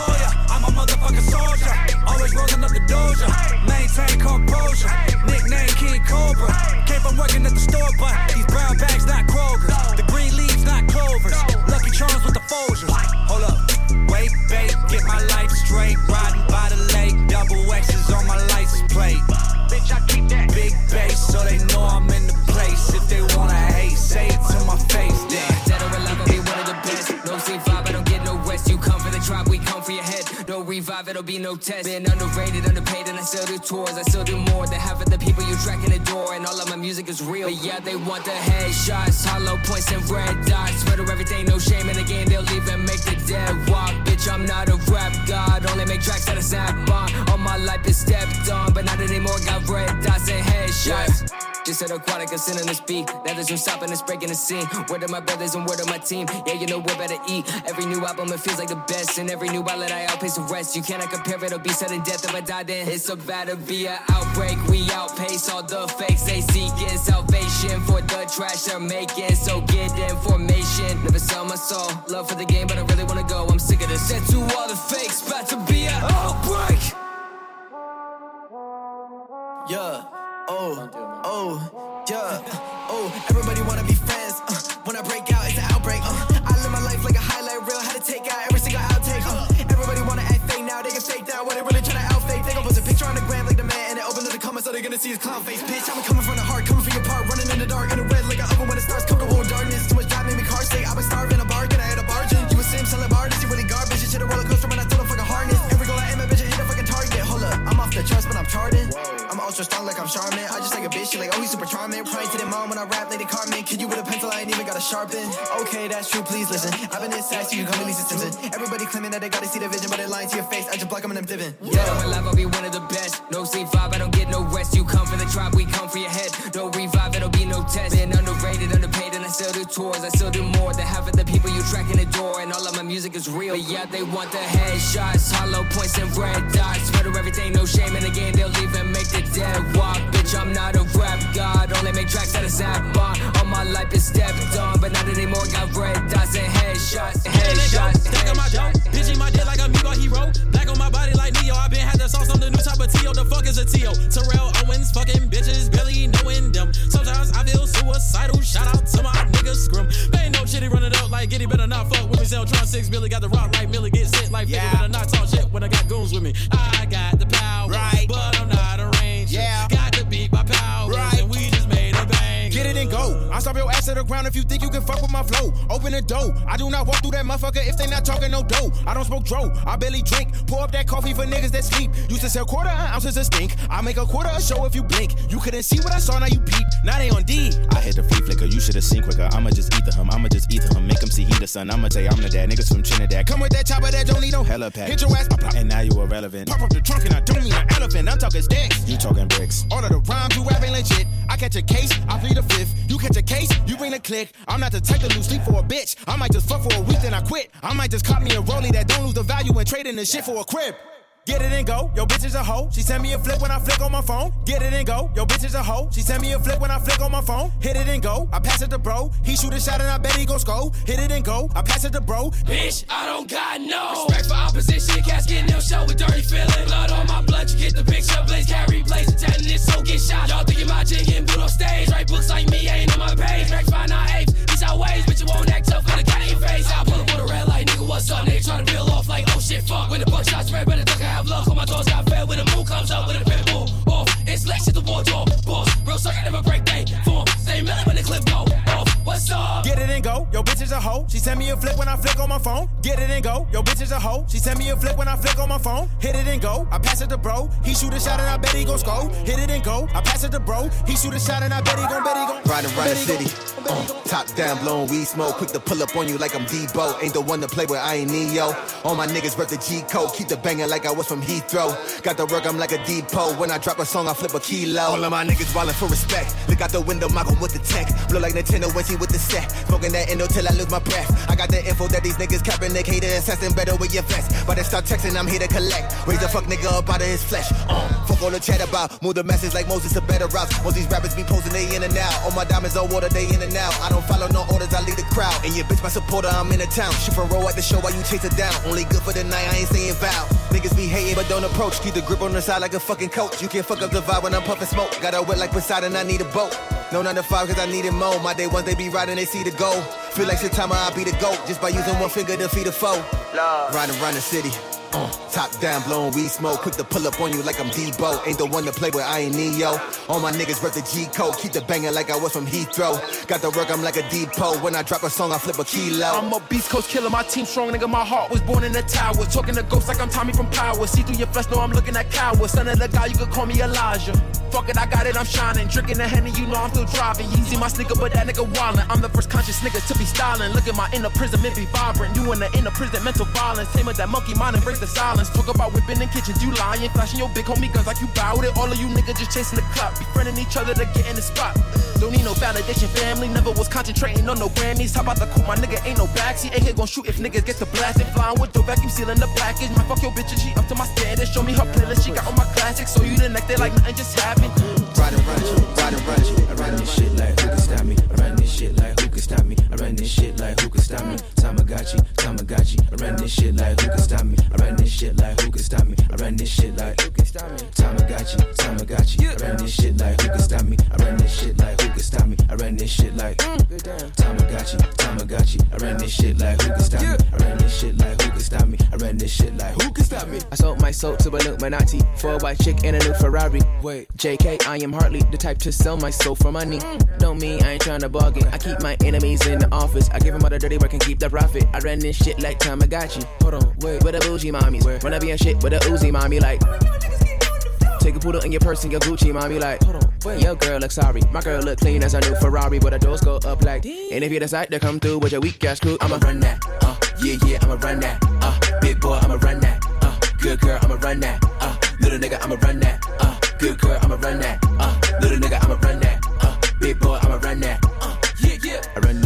I'm a motherfucking soldier. Always rolling up the doja. Maintain composure. Nickname King Cobra. Came from working at the store, but these brown bags not Kroger's. The green leaves not clovers. Lucky Charms with the Folgers. Hold up. Wait, bait, get my life straight. Riding by the lake. Double X's on my license plate. Bitch, I keep that big bass so they know I'm in the place. If they wanna hate, say it to my face. Then.
Dead or alive, I'll be one of the best. No C5, I don't get no rest. You come for the drop, we come for your head. No revive, it'll be no test. Been underrated, underpaid, and I still do tours. I still do more than half of the people you track in the door. And all of my music is real. But yeah, they want the headshots, hollow points and red dots. Murder everything, no shame in the game. They'll even make the dead walk. Bitch, I'm not a rap god. Only make tracks that I sound bomb. All my life is stepped on, but not anymore. Got red dots and headshots. Just said aquatic, I'm sending this beat. Now there's no stopping, it's breaking the scene. Word of my brothers and word of my team. Yeah, you know we're better eat. Every new album, it feels like the best. And every new ballad, I outpace the rest. You cannot compare it, it'll be sudden death. If I die, then it's about to be an outbreak. We outpace all the fakes. They seeking salvation for the trash they're making. So get the information. Never sell my soul. Love for the game, but I really wanna go. I'm sick of this. Said to all the fakes, about to be an outbreak.
Yeah, oh, oh, yeah, oh, everybody wanna be friends. Uh, when I break out, it's an outbreak. Uh, I live my life like a highlight reel, had to take out every single outtake. Uh, everybody wanna act fake now, they can fake that What they really tryna outfake? They gon' post a picture on the gram like the man, and it open up the comments, so they're gonna see his clown face. Bitch, I'm coming from the heart, coming for your part, running in the dark, in the red like an oven when it starts, comfortable darkness. Too much drive made me car sick, I was been starving, a bargain, I had a bargain. You a sim, selling bar, garbage. Shit a roller coaster I tell the fucking harness. Every goal I aim at, bitch, I hit a fucking target. Hold up, I'm off the charts, but I'm charted. I'm ultra strong like I'm Charmin. I just like a bitch, she like, oh, he's super charming. Pride to the mom when I rap, Lady Carmen. Kid you with a pencil, I ain't even got a sharpen. Okay, that's true, please listen. I've been this sassy, you can call me Lisa Simpson. Everybody claiming that they gotta see the vision, but they lying to your face. I just block them and I'm divin'.
Yeah, my life, I'll be one of the best. No C5, I don't get no rest. You come for the tribe, we come for your head. No revive, it'll be no test. Been underrated, underpaid, and I still do tours. I still do more than half of the people you track in the door. And all of my music is real. But yeah, they want the headshots, hollow points, and red dots. Murder everything, no shame in the game. They'll even make the dead walk. Bitch, I'm not a rap god. Only make tracks that is zap on. All my life is stepped on, but not anymore. Got red dots and headshots.
Running up like Giddy. Better not fuck with me. Sell Tron 6 Billy got the rock like Millie. Get sent like yeah. Better not talk shit when I got goons with me. I the
if you think you can fuck with my flow. Open the door. I do not walk through that motherfucker if they not talking no dough. I don't smoke dro. I barely drink. Pour up that coffee for niggas that sleep. Used to sell quarter ounces of stink. I make a quarter a show if you blink. You couldn't see what I saw, now you peep. Now they on D.
I hit the free flicker, you should've seen quicker. I'ma just ether him, I'ma just ether him. Make him see he the son. I'ma tell you I'm the dad. Niggas from Trinidad.
Come with that chopper that don't need no
hella pack.
Hit your ass.
And now you irrelevant.
Pop up the trunk and I don't mean an elephant. I'm talking sticks.
You talking bricks.
All of the rhymes you rap ain't legit. I catch a case, I plead a fifth. You catch a case, you bring the click. I'm not the type to lose sleep for a bitch. I might just fuck for a week, then I quit. I might just cop me a rollie that don't lose the value and trade in the shit for a crib. Get it and go, yo bitch is a hoe. She send me a flick when I flick on my phone. Get it and go, yo bitch is a hoe. She send me a flick when I flick on my phone. Hit it and go, I pass it to bro. He shoot a shot and I bet he gon' score. Hit it and go, I pass it to bro.
Bitch, I don't got no respect for opposition. Casket no show with dirty feeling. Blood on my blood, you get the picture. Blaze carry blaze, attending this, so get shot. Y'all thinking my jig getting boot on stage. Write books like me, ain't on my page. Rex five nine apes, these our ways, but you won't act tough when the cat in your face. I pull up with a red light, nigga, what's up? Nigga to peel off like, oh shit, fuck. When the buckshot spread, better duck, I have luck. On my doors got fed when the moon comes up with a pit bull. Off, it's Lex at the wardrobe. Boss, real sucker never break day form. Same million when the clip go. What's up?
Get it and go, yo bitch is a hoe. She send me a flick when I flick on my phone. Get it and go, yo bitch is a hoe. She send me a flick when I flick on my phone. Hit it and go, I pass it to bro. He shoot a shot and I bet he gon' score. Hit it and go, I pass it to bro. He shoot a shot and I bet he gon' bet he gon'
Riding around the
bet he gon'
city. Uh, top down, blowing weed smoke. Quick to pull up on you like I'm Debo. Ain't the one to play with, I ain't Neo. All my niggas rep the G code. Keep the banging like I was from Heathrow. Got the work, I'm like a depot. When I drop a song, I flip a kilo. All of my niggas ballin' for respect. Look out the window, Michael with the tech. Blow like Nintendo when with the set. Smoking that endo till I lose my breath. I got the info that these niggas capping. They hater assassin better with your vest. But they start texting, I'm here to collect. Raise the fuck nigga up out of his flesh. Uh, fuck all the chat about. Move the message like Moses to better routes. Most these rappers be posting they in and out. All my diamonds on water, they in and out. I don't follow no orders, I lead the crowd. And your bitch my supporter, I'm in the town. Shoot from row at the show while you chase her down. Only good for the night, I ain't saying vow. Niggas be hating but don't approach. Keep the grip on the side like a fucking coach. You can't fuck up the vibe when I'm puffing smoke. Got a wet like Poseidon, I need a boat. No 9 to 5 cause I need it more. My day ones they be riding, they see the goal. Feel like time I be the goat. Just by using one finger to feed a foe. Riding around the city. Uh, top down, blowing weed smoke. Quick to pull up on you like I'm Debo. Ain't the one to play with, I ain't Neo. All my niggas rep the G code. Keep the banging like I was from Heathrow. Got the work, I'm like a depot. When I drop a song, I flip a kilo.
I'm a Beast Coast killer, my team strong, nigga. My heart was born in the tower. Talking to ghosts like I'm Tommy from Power. See through your flesh, know I'm looking at cowards. Son of the guy, you could call me Elijah. Fuck it, I got it, I'm shining. Drinking the Henny, you know I'm still driving. Yeezy my sneaker, but that nigga wildin'. I'm the first conscious nigga to be styling. Look at my inner prison, it be vibrant. You in the inner prison, mental violence. Same with that monkey mind and the silence. Talk about whipping in kitchens, you lying. Flashing your big homie guns like you bowed it. All of you niggas just chasing the clout. Befriending each other to get in the spot. Don't need no validation, family. Never was concentrating on no Grammys. How about the cool? My nigga ain't no backseat. Ain't here gon' shoot if niggas get the blasting. Flying with your vacuum sealing the package. My fuck your bitch and she up to my standards. Show me her playlist, she got all my classics. So you the next day like nothing just happened.
Ride Riding, riding, riding, riding. I run this shit like who can stop me? I run this shit like who can stop me? I run this shit like who can stop me? Tamagotchi, Tamagotchi. I run this shit like who can stop me? I run this shit like who can stop me? I run this shit like who can stop me? Tamagotchi, Tamagotchi. I run this shit like who can stop me? I run this shit like who can stop me? I run this shit like Tamagotchi, Tamagotchi. I run this shit like who can stop me? I run this shit like who can stop me? I run this shit like who can stop me? I sold my soul to a Illuminati for a white chick and a new Ferrari. Wait, JK, I am hardly the type to sell my soul for money. Don't mean I ain't trying to bargain. I keep my enemies in the office. I give them all the dirty work and keep the profit. I run this shit like Tamagotchi. Hold on, wait, with a bougie mommy. Run up your shit with a Uzi mommy like. Take a poodle in your purse and your Gucci, mommy like, hold on, wait. Your girl look sorry, my girl look clean as a new Ferrari, but the doors go up like. And if you decide to come through with your weak ass crew, I'ma run that. Uh, yeah, yeah, I'ma run that. Uh, big boy, I'ma run that. Uh, good girl, I'ma run that. Uh, little nigga, I'ma run that. Uh, good girl, I'ma run that. Uh, little nigga, I'ma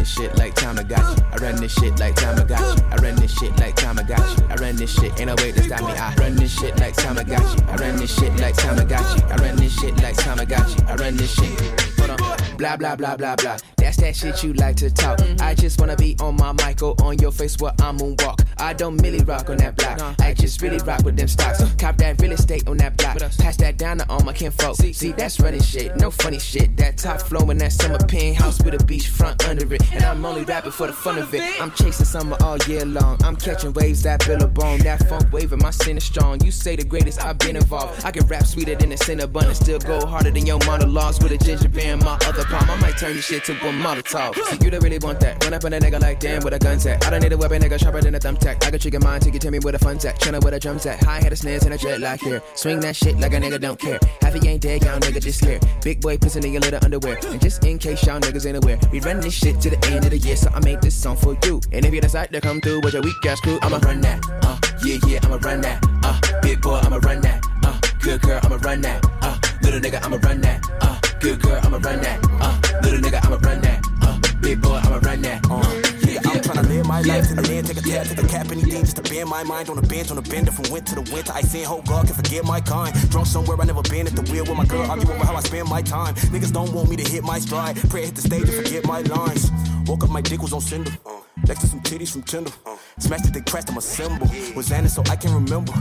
this shit like Tamagotchi. I got you, I run this shit like Tamagotchi. I got you. I run this shit like Tamagotchi. I got you, I run this shit, ain't no way to stop me. I run this shit like Tamagotchi. I got you. I run this shit like Tamagotchi. I got you. I run this shit like Tamagotchi. I got you, I run this shit. Hold on. Blah blah blah blah blah. That's that shit you like to talk. I just wanna be on my mic or on your face where I'm on moonwalk. I don't really rock on that block. I just really rock with them stocks. Cop that real estate on that block. Pass that down to all my kinfolk. See, that's running shit, no funny shit. That top flow in that summer penthouse with a beach front under it. And I'm only rapping for the fun of it. I'm chasing summer all year long. I'm catching waves that billabong. That funk waving, my sin is strong. You say the greatest, I've been involved. I can rap sweeter than a cinnabon and still go harder than your monologues with a ginger beer in my other palm. I might turn this shit to a Molotov. See, you don't really want that. Run up on a nigga like damn with a gun set. I don't need a weapon, nigga sharper than a thumbtack. I can trigger mine, take it to me with a fun tech. Chillin' with a drum set. High head of snares and a like here. Swing that shit like a nigga don't care. Half he ain't dead, y'all nigga just scared. Big boy pissing in your little underwear. And just in case y'all niggas ain't aware, we run this shit to the end of the year, so I made this song for you. And if you decide to come through with your weak ass crew, I'ma run that. Uh, yeah, yeah, I'ma run that. Uh, big boy, I'ma run that. Uh, good girl, I'ma run that. Uh, little nigga, I'ma run that. Uh, good girl, I'ma run that. Uh, little nigga, I'ma run that. Uh, big boy, I'ma run that. Uh,
my life to the end, take a tab, take a cap, anything just to bend my mind on a bench, on a bender from winter to winter. I seen hope oh, God can forget my kind. Drunk somewhere I never been at the wheel with my girl, argue over how I spend my time. Niggas don't want me to hit my stride. Pray hit the stage and forget my lines. Woke up, my dick was on cinder. Uh. Next to some titties from Tinder. Smashed it, they crashed, I'm a symbol. Was Anna, so I can remember.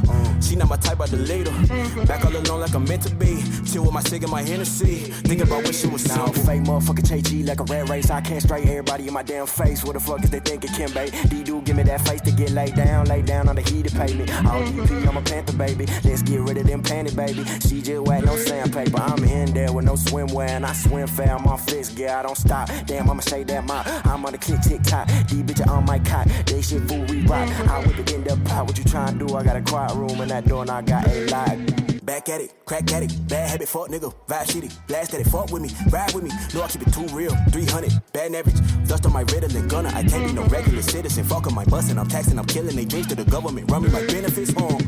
She not my type, I delete her. Back all alone like I'm meant to be. Chill with my cig and my Hennessy. Thinking about wishing was
Now
simple.
fake motherfucker Che like a rat race. I can't straight everybody in my damn face. What the fuck is they thinking, Kimbe? D do give me that face to get laid down, lay down on the heated pavement. All DP, I'm a panther, baby. Let's get rid of them panty, baby. She just wet, no sandpaper. I'm in there with no swimwear and I swim fair. I'm on fist, yeah, I don't stop. Damn, I'ma say that my I'm on the click tick tock. Bitches on my cock. They shit fool we rock. I whip it in the pot. What you trying to do? I got a quiet room in that door and I got a lock.
Back at it, crack at it, bad habit, fuck nigga, vibe shitty, blast at it, fuck with me, ride with me, know I keep it too real, 300, bad average, dust on my Ritalin gunner, I can't be no regular citizen, fuck on my bustin', I'm taxing, I'm killing, they dreams to the government, run me my benefits home.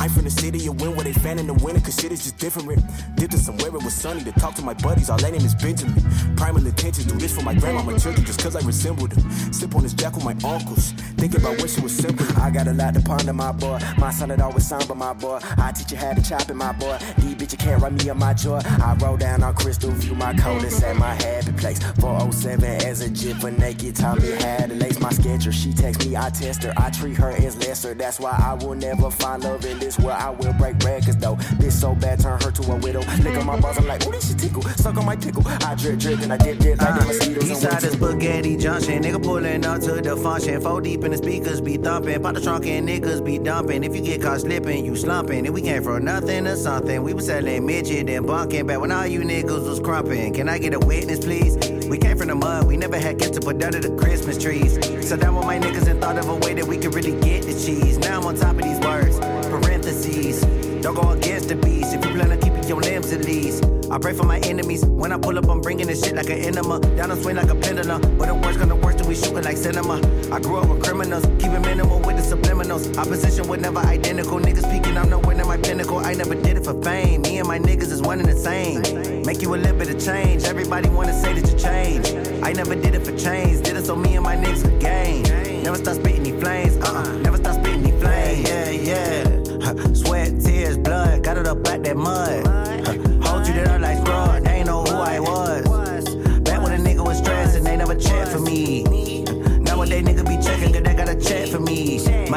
I'm from the city of win where they fan in the winter, cause shit is just different. Dipped in somewhere it was sunny to talk to my buddies, all their name is Benjamin. Primal intentions, do this for my grandma, my children, just cause I resemble them. Slip on this jack with my uncles, thinking about wish it was simple.
I got a lot to ponder, my boy. My son had always somber, my boy. I teach you how to chop it, my boy. These bitches can't run me on my jaw. I roll down on Crystal View, my coldest at my happy place. 407 as a jit for naked, taught me how to lace my sketcher. She text me, I test her. I treat her as lesser. That's why I will never find love in this world. I will break records though. Bitch so bad, turn her to a widow. Lick on my balls, I'm like, ooh, this shit tickle. Suck on my pickle. I drip, drip, and I dip, dip like the mosquitoes.
East side is Spaghetti Junction. Nigga pulling up to the function. Four deep in the speakers be thumping. Pop the trunk and niggas be dumping. If you get caught slipping, you slumping. If we came from nothing to something, we was selling midget and bunking. Back when all you niggas was crumping. Can I get a witness, please? We came from the mud. We never had ketchup put under the Christmas trees. So down with my niggas and thought of a way that we could really get the cheese. Now I'm on top of these words. Parentheses. Don't go against the beast if you plan on keeping your limbs at least. I pray for my enemies. When I pull up, I'm bringing this shit like an enema. Down the swing like a pendulum. But the worst gonna worse till we shooting like cinema. I grew up with criminals, keep it minimal with the subliminals. Opposition was never identical. Niggas speaking, I'm nowhere near my pinnacle. I never did it for fame. Me and my niggas is one and the same. Make you a little bit of change. Everybody wanna say that you change. I never did it for change. Did it so me and my niggas could gain. Never stop spitting these flames. Uh-uh. Never stop spitting these flames. Yeah, yeah. Sweat,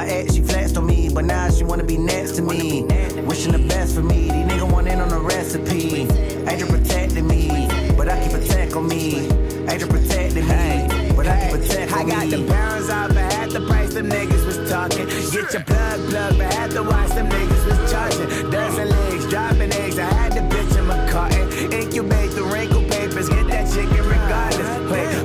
My ex, she flexed on me, but now she wanna be next to me. Wishing the best for me. These niggas want in on the recipe. Angel protecting me, but
but I keep a tech on me. Angel protecting me, but I keep a tech on me. I got the pounds off at half the price them niggas was talking. Get your plug plug, but had to watch them niggas was charging. Dozen legs, dropping eggs. I had the bitch in my carton. Incubate the wrinkle papers, get that chicken regardless. Wait,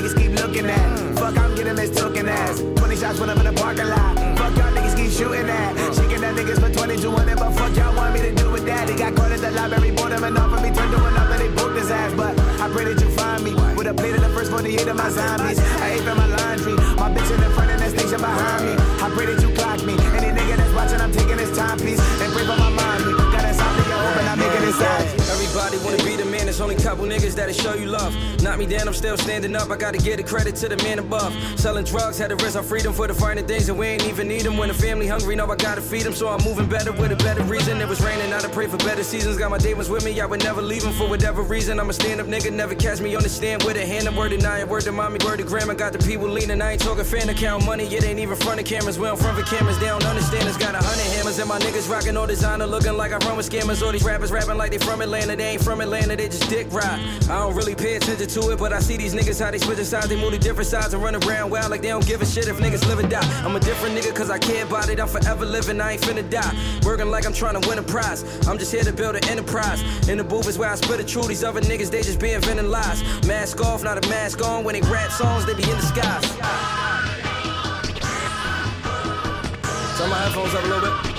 niggas keep looking at. Fuck, I'm getting this token ass. 20 shots when I'm in the parking lot. Fuck y'all niggas keep shooting at. Shaking that niggas for 2200, but fuck y'all want me to do with that. He got caught at the library, bought him enough for me, turned to and they booked his ass. But I pray that you find me with a plate of the first 48 of my zombies. I ate from my laundry, my bitch in the front and that station behind me. I pray that you clock me. Any nigga that's watching, I'm taking his timepiece and pray for my mommy. Got insomnia, hoping I'm making it sad.
Everybody wanna be the man, there's only couple niggas that'll show you love. Knock me down, I'm still standing up. I gotta give the credit to the man above. Selling drugs, had to risk our freedom for the finer things, and we ain't even need them. When the family hungry, know I gotta feed them, so I'm moving better with a better reason. It was raining, I to pray for better seasons. Got my demons with me, I would never leave them for whatever reason. I'm a stand up nigga, never catch me on the stand with a hand. I'm word nine, word to mommy, word to grandma. Got the people leaning, I ain't talking fan account money, it ain't even front of cameras. We don't front of cameras, they don't understand us. Got a hundred hammers, and my niggas rocking all designer, looking like I run with scammers. All these rappers rapping like they from Atlanta, they ain't from Atlanta, they just dick ride. I don't really pay attention to it, but I see these niggas how they switching sides, they move to different sides and run around wild like they don't give a shit if niggas live or die. I'm a different nigga cause I care about it, I'm forever living, I ain't finna die. Working like I'm trying to win a prize. I'm just here to build an enterprise. In the booth is where I spit the truth, these other niggas, they just be inventing lies. Mask off, not a mask on. When they rap songs, they be in disguise. Turn my headphones up a little bit.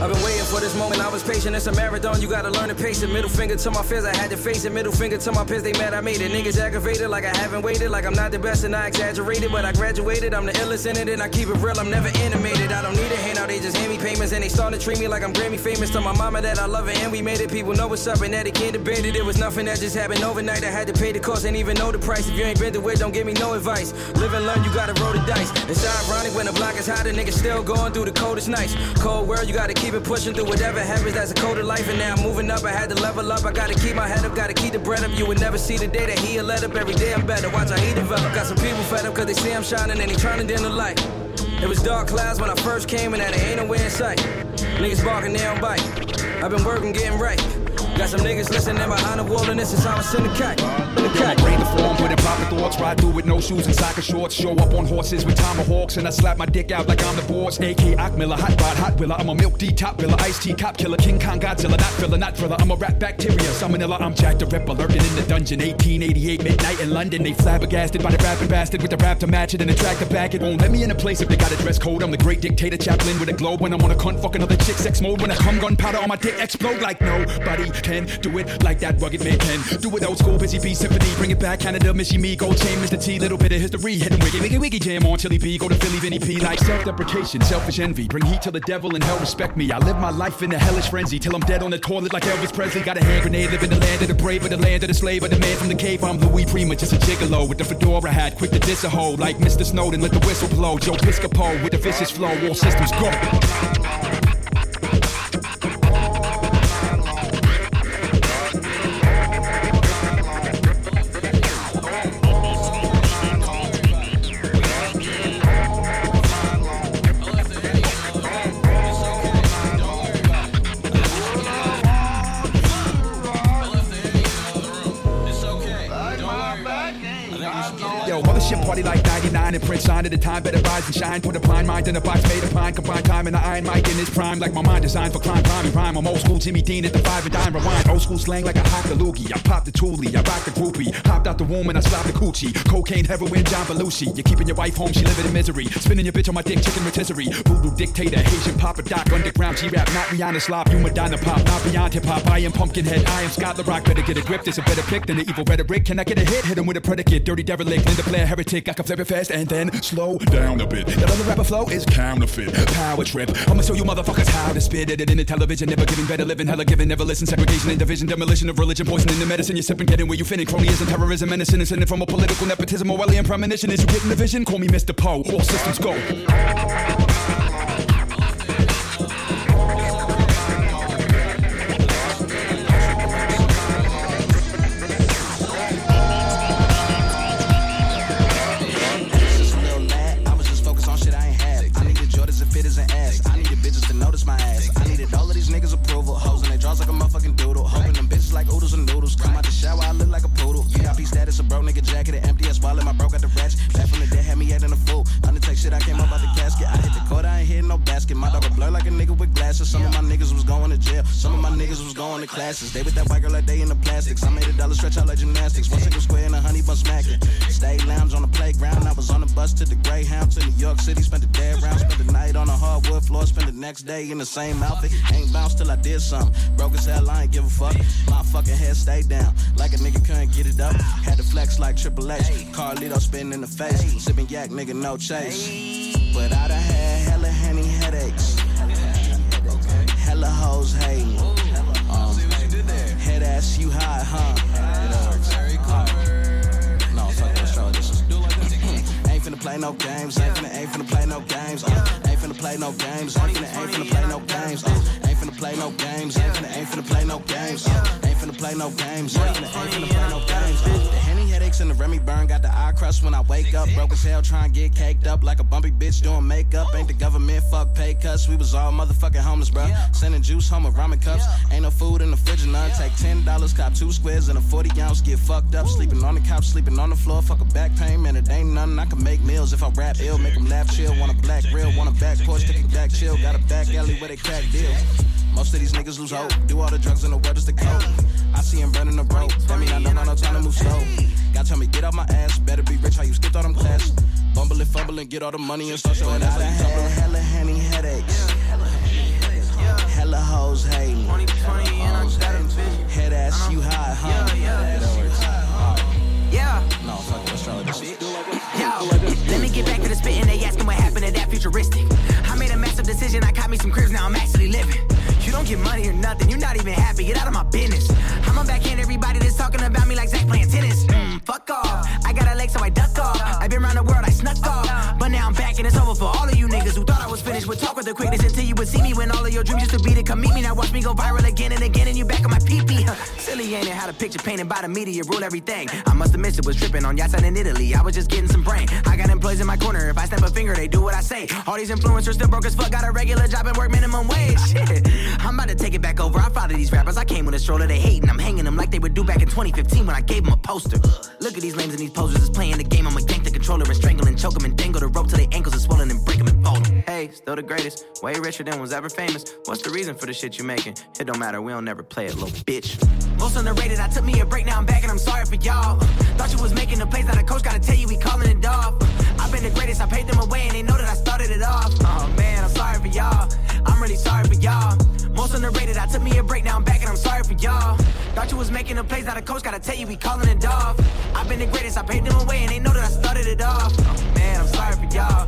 I've been waiting for this moment, I was patient. It's a marathon, you gotta learn to pace it. Middle finger to my fears, I had to face it. Middle finger to my peers, they mad I made it. Niggas aggravated like I haven't waited. Like I'm not the best and I exaggerated, but I graduated. I'm the illest in it and I keep it real, I'm never animated. I don't need a handout, they just hand me payments. And they starting to treat me like I'm Grammy famous. To my mama that I love it and we made it. People know what's up and that they can't debate it. It was nothing that just happened overnight. I had to pay the cost, and even know the price. If you ain't been through it, don't give me no advice. Live and learn, you gotta roll the dice. It's ironic when the block is hot, the niggas still going through the coldest nights. Cold world, you gotta keep it pushing through whatever happens. That's a code of life, and now I'm moving up. I had to level up. I gotta keep my head up, gotta keep the bread up. You would never see the day that he'll let up. Every day I'm better. Watch how he develop. Got some people fed up cause they see I'm shining and they trying dim the light. It was dark clouds when I first came, and now they ain't nowhere in sight. Niggas barking, they don't bite. I've been working, getting right. Got some niggas listening behind the wall, and this is how I send a kite.
Yo, my brain deformed with improper thoughts. Ride through with no shoes and soccer shorts. Show up on horses with tomahawks, and I slap my dick out like I'm the boss. AK Akmiller, hot rod, hot willer. I'm a milk D top biller, Ice-T cop killer, King Kong Godzilla, not filler, not thriller. I'm a rat bacteria, salmonella. I'm Jack the Ripper, lurking in the dungeon. 1888 midnight in London. They flabbergasted by the rapping bastard with the rap to match it and the back. It won't let me in a place if they got a dress code. I'm the great dictator, Chaplin with a globe. When I'm on a cunt, fucking other chicks, sex mode. When I come gunpowder on my dick, explode like nobody can do it like that rugged man can. Do it old school, busy bee symphony. Bring it back, Canada, Missy Me, Gold Chain, Mr. T, little bit of history. Hit 'em wiggy, wiggy, wiggy, jam on Chili P. Go to Philly, Vinny P. Like self deprecation, selfish envy. Bring heat to the devil and hell respect me. I live my life in a hellish frenzy till I'm dead on the toilet like Elvis Presley. Got a hand grenade, live in the land of the brave, but the land of the slave, but the man from the cave. I'm Louis Prima, just a gigolo with the fedora hat, quick to diss a hoe like Mr. Snowden. Let the whistle blow. Joe Piscopo with the vicious flow, all systems go. Like 99 and print sign at a time. Better rise and shine. Put a blind mind in a box made of pine. Combine time and the iron mic in its prime. Like my mind designed for climb, rhyme, and rhyme. I'm old school Jimmy Dean at the five and dime. Rewind. Old school slang like I hop the loogie. I pop the toolie. I rock the groupie. Hopped out the womb and I slapped the coochie. Cocaine, heroin, John Belushi. You're keeping your wife home. She living in misery. Spinning your bitch on my dick, chicken rotisserie. Voodoo dictator, Haitian Papa Doc. Underground G-rap, not Rihanna Slop. You Madonna Pop, not beyond hip hop. I am Pumpkinhead. I am Scott La Rock. Better get a grip. This a better pick than the evil rhetoric. Can I get a hit? Hit him with a predicate. Dirty derelict. Linda Blair, heretic. I can flip it fast and then slow down a bit. That other rapper flow is counterfeit. Power trip. I'ma show you motherfuckers how to spit it in the television. Never giving better living. Hella giving. Never listen. Segregation and division. Demolition of religion. Poisoning the medicine. You're sipping. Getting where you fitting. Cronyism. Terrorism. Menacing. Incident from a political nepotism. Orwellian premonition. Is you getting the vision? Call me Mr. Poe. All systems go.
kiss my ass. I needed all of these niggas' approval. Hoes and they draws like a motherfucking doodle. Hoping them bitches like oodles and noodles. Come out the shower, I look like a poodle. VIP status, a bro nigga jacket, an empty ass wallet. My bro got the ratchet. Back from the
dead. Basket. My dog a blur like a nigga with glasses. Some of my niggas was going to jail. Some of my niggas was going to classes. They with that white girl like they in the plastics. I made a dollar stretch out like gymnastics. One single square and a honey bun smacking. Stay lounge on the playground. I was on the bus to the Greyhound to New York City. Spent the day around. Spent the night on a hardwood floor. Spent the next day in the same outfit. Ain't bounced till I did something. Broke as hell, I ain't give a fuck. My fucking head stayed down. Like a nigga couldn't get it up. Had to flex like Triple H. Carlito spitting in the face. Sipping yak, nigga, no chase. But I done had you high, huh? Uh, *clears throat* ain't finna play no games. Ain't finna, ain't finna play no games. Uh, ain't finna play no games. Ain't finna, ain't finna play no games. Uh, ain't finna play no games. Ain't finna, ain't finna play no games. Uh, finna play no games. Ain't finna, ain't finna play no games. The henny headaches and the Remy burn got the eye crust when I wake up. Broke as hell, trying to get caked up like a bumpy bitch doing makeup. Ain't the government fuck pay cuts. We was all motherfucking homeless, bro. Sending juice home with ramen cups. Ain't no food in the fridge, and none. Take ten dollars, cop two squares and a forty ounce. Get fucked up, sleeping on the couch, sleeping on the floor. Fuck a back pain, man. It ain't nothing. I can make meals if I rap ill, make them laugh, chill. Want a black grill, want a back porch, take a back chill. Got a back alley where they crack deal. Most of these niggas lose hope. Do all the drugs in the world just to cope. I see him burning the rope. That mean I know not no time to move slow. God tell me get out my ass. Better be rich how you skipped all them class. Bumble and fumble and get all the money and start showing out. Hella, hella henny headaches. Hella hoes hating. Head ass you high, huh?
Yeah.
No, fuck it, let's try this shit.
Yo, let me get back to the spitting. They asking what happened to that futuristic. I made a massive decision. I caught me some cribs. Now I'm actually living. You don't get money or nothing. You're not even happy. Get out of my business. I'ma backhand everybody that's talking about me like Zach playing tennis. Mm, fuck off. I got a leg, so I duck off. I've been around the world. I snuck off. But now I'm back and it's over for all of you niggas who thought I was finished. Would talk with the quickness until you would see me when all of your dreams used to be to come meet me. Now watch me go viral again and again, and you back on my PP. Silly ain't it how the picture painted by the media rule everything. I must have missed it. Was tripping on yachts out in Italy. I was just getting some brain. I got employees in my corner. If I snap a finger, they do what I say. All these influencers still broke as fuck. Got a regular job and work minimum wage. *laughs* Shit. I'm about to take it back over. I follow these rappers. I came with a stroller. They hating. I'm hanging them like they would do back in 2015 when I gave them a poster. Look at these lames and these posers is playing the game. I'ma yank the controller and strangle and choke them and dangle the rope till their ankles are swollen and break them and fold 'em. Hey, still the greatest. Way richer than was ever famous. What's the reason for the shit you making? It don't matter. We don't never play it, little bitch. Most underrated. I took me a break. Now I'm back and I'm sorry for y'all. Thought you was making the plays. Now the coach gotta tell you we calling it off. I've been the greatest. I paid them away and they know that I started it off. Oh man, I'm sorry for y'all. I'm really sorry for y'all. Most underrated. I took me a break. Now I'm back and I'm sorry for y'all. Thought you was making the plays. Now the coach gotta tell you we calling it off. I've been the greatest. I paid them away and they know that I started it off. Oh man, I'm sorry for y'all.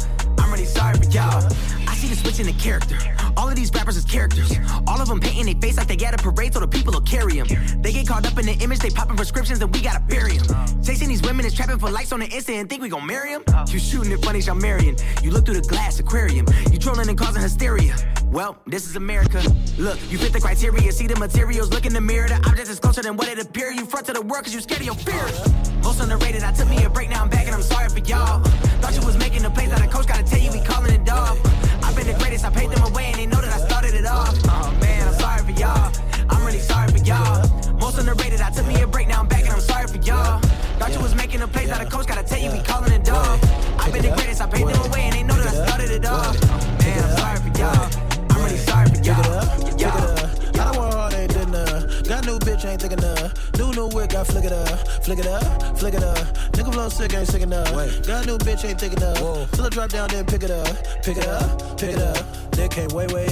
Sorry for y'all. I see the switch in the character. All of these rappers is characters. All of them painting their face like they got a parade so the people will carry them. They get caught up in the image, they popping prescriptions, and we gotta bury them. Chasing these women is trapping for likes on the Insta and think we gon' marry them? You shooting it funny, marrying. You look through the glass aquarium. You trolling and causing hysteria. Well, this is America. Look, you fit the criteria. See the materials, look in the mirror. The object is closer than what it appears. You front to the world cause you scared of your fears. Most underrated, I took me a break, now I'm back and I'm sorry for y'all. Thought you was making the plays, now the coach gotta tell you we calling it off. I've been the greatest, I paid them away and they know that I started it off. Oh man, I'm sorry for y'all. I'm really sorry for y'all. Most underrated, I took me a break, now I'm back and I'm sorry for y'all. Thought you was making the plays, now the coach gotta tell you we calling it off. I've been the greatest, I paid them away and they know that I started it off. Oh, man, I'm sorry for y'all. I'm really sorry for y'all. Y'all.
I don't want ain't did enough. Got new bitch, ain't thick enough. New new wig, got flick it up, flick it up, flick it up. Nigga flow sick, ain't sick enough. Got a new bitch, ain't thick enough. Till it drop down, then pick it up, pick it up, pick it up. They came way, way up now. Hoes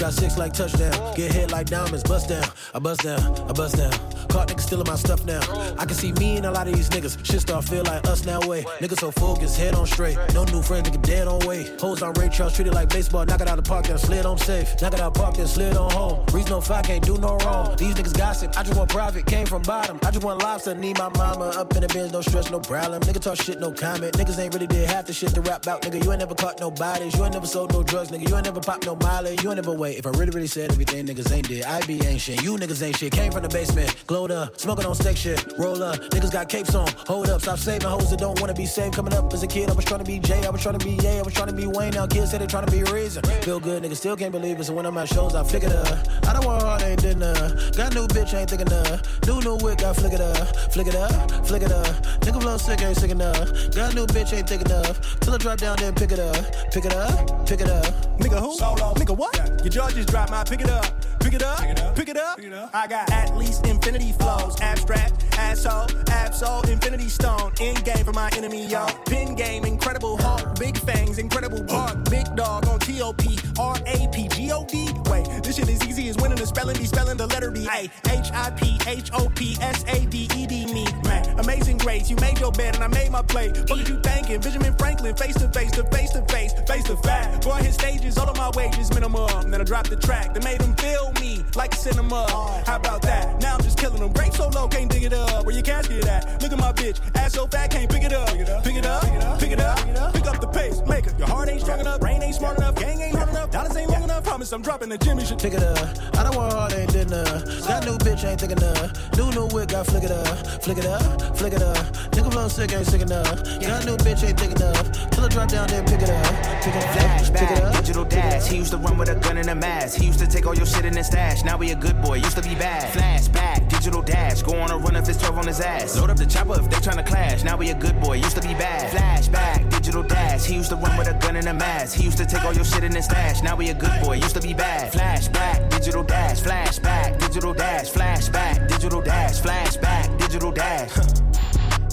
got six like touchdown. Get hit like diamonds, bust down. I bust down, I bust down. Caught niggas stealing my stuff now. I can see me and a lot of these niggas. Shit start feel like us now way. Niggas so focused, head on straight. No new friends, nigga dead on way. Hoes on Ray Charles, treated like baseball. Knock it out the park, then slid on safe. Knock it out of park, then slid on home. Reason no five can't do no wrong. These niggas gossip. I just want private, came from bottom. I just want lobster, need my mama up in the bins, no stress, no problem. Nigga talk shit, no comment. Niggas ain't really did half the shit to rap about, nigga. You ain't never caught no bodies. You ain't never sold no drugs, nigga. You ain't never popped no mileage. You ain't never wait. If I really, really said everything niggas ain't did, I be ain't shit. You niggas ain't shit. Came from the basement, glowed up, smoking on steak shit. Roll up, niggas got capes on. Hold up, stop saving hoes that don't wanna be saved. Coming up as a kid, I was trying to be Jay, I was trying to be Ye, I was trying to be Wayne. Now kids say they trying to be Reason. Feel good, niggas still can't believe it. So when I'm at shows, I flick it up. I don't want hard, ain't did enough. Got new bitch, ain't thick of. New new wig, got flick it up, flick it up, flick it up. Nigga blow sick, ain't sick enough. Got new bitch, ain't thick enough. Till I drop down, then pick it up, pick it up, pick it up. Nigga who?
Solo.
Nigga what?
Just dropped, my pick it up. Pick it up, pick it up, I got at least infinity flows. Abstract, asshole, absol, infinity stone. In game for my enemy, y'all. Pin game, incredible Hulk, big fangs, incredible bark. Big dog on TOP, R A P G O D. Wait, this shit is easy as winning the spelling bee, spelling the letter B. A H I P H O P S A D E D me. Man, amazing grace, you made your bed and I made my play. What did you thinking? Benjamin Franklin, face to face, to face to face, face to fact. Boy, his stages, all of my wages minimum. Then I dropped the track that made him feel me like cinema. How about that? Now I'm just killing them. Break so low, can't dig it up. Where your casket at? Look at my bitch, ass so fat, can't pick it up. Pick it up, pick it up, pick it up. Pick up the pace, maker. Your heart ain't strong enough, brain ain't smart enough, gang ain't hard enough, dollars ain't long enough. Promise I'm dropping the Jimmy shit.
Pick it up. I don't want hard, ain't enough. Got new bitch, ain't thick enough. New new whip, got flick it up. Flick it up, flick it up. Nigga flow sick, ain't sick enough. Got new bitch, ain't thick enough. Till it drop down, then pick it up. Pick it up, pick it up.
digital dash. He used to run with a gun and a mask. He used to take all your shit in his stash. Now he a good boy, used to be bad. Flashback, digital dash. Go on a run if it's 12 on his ass. Load up the chopper if they tryna clash. Now he a good boy, used to be bad. Flashback, digital dash. He used to run with a gun and a mask. He used to take all your shit in his stash. Now he a good boy, used to be bad. Flashback, digital dash. Flashback, digital dash. Flashback, digital dash. Flashback, digital dash.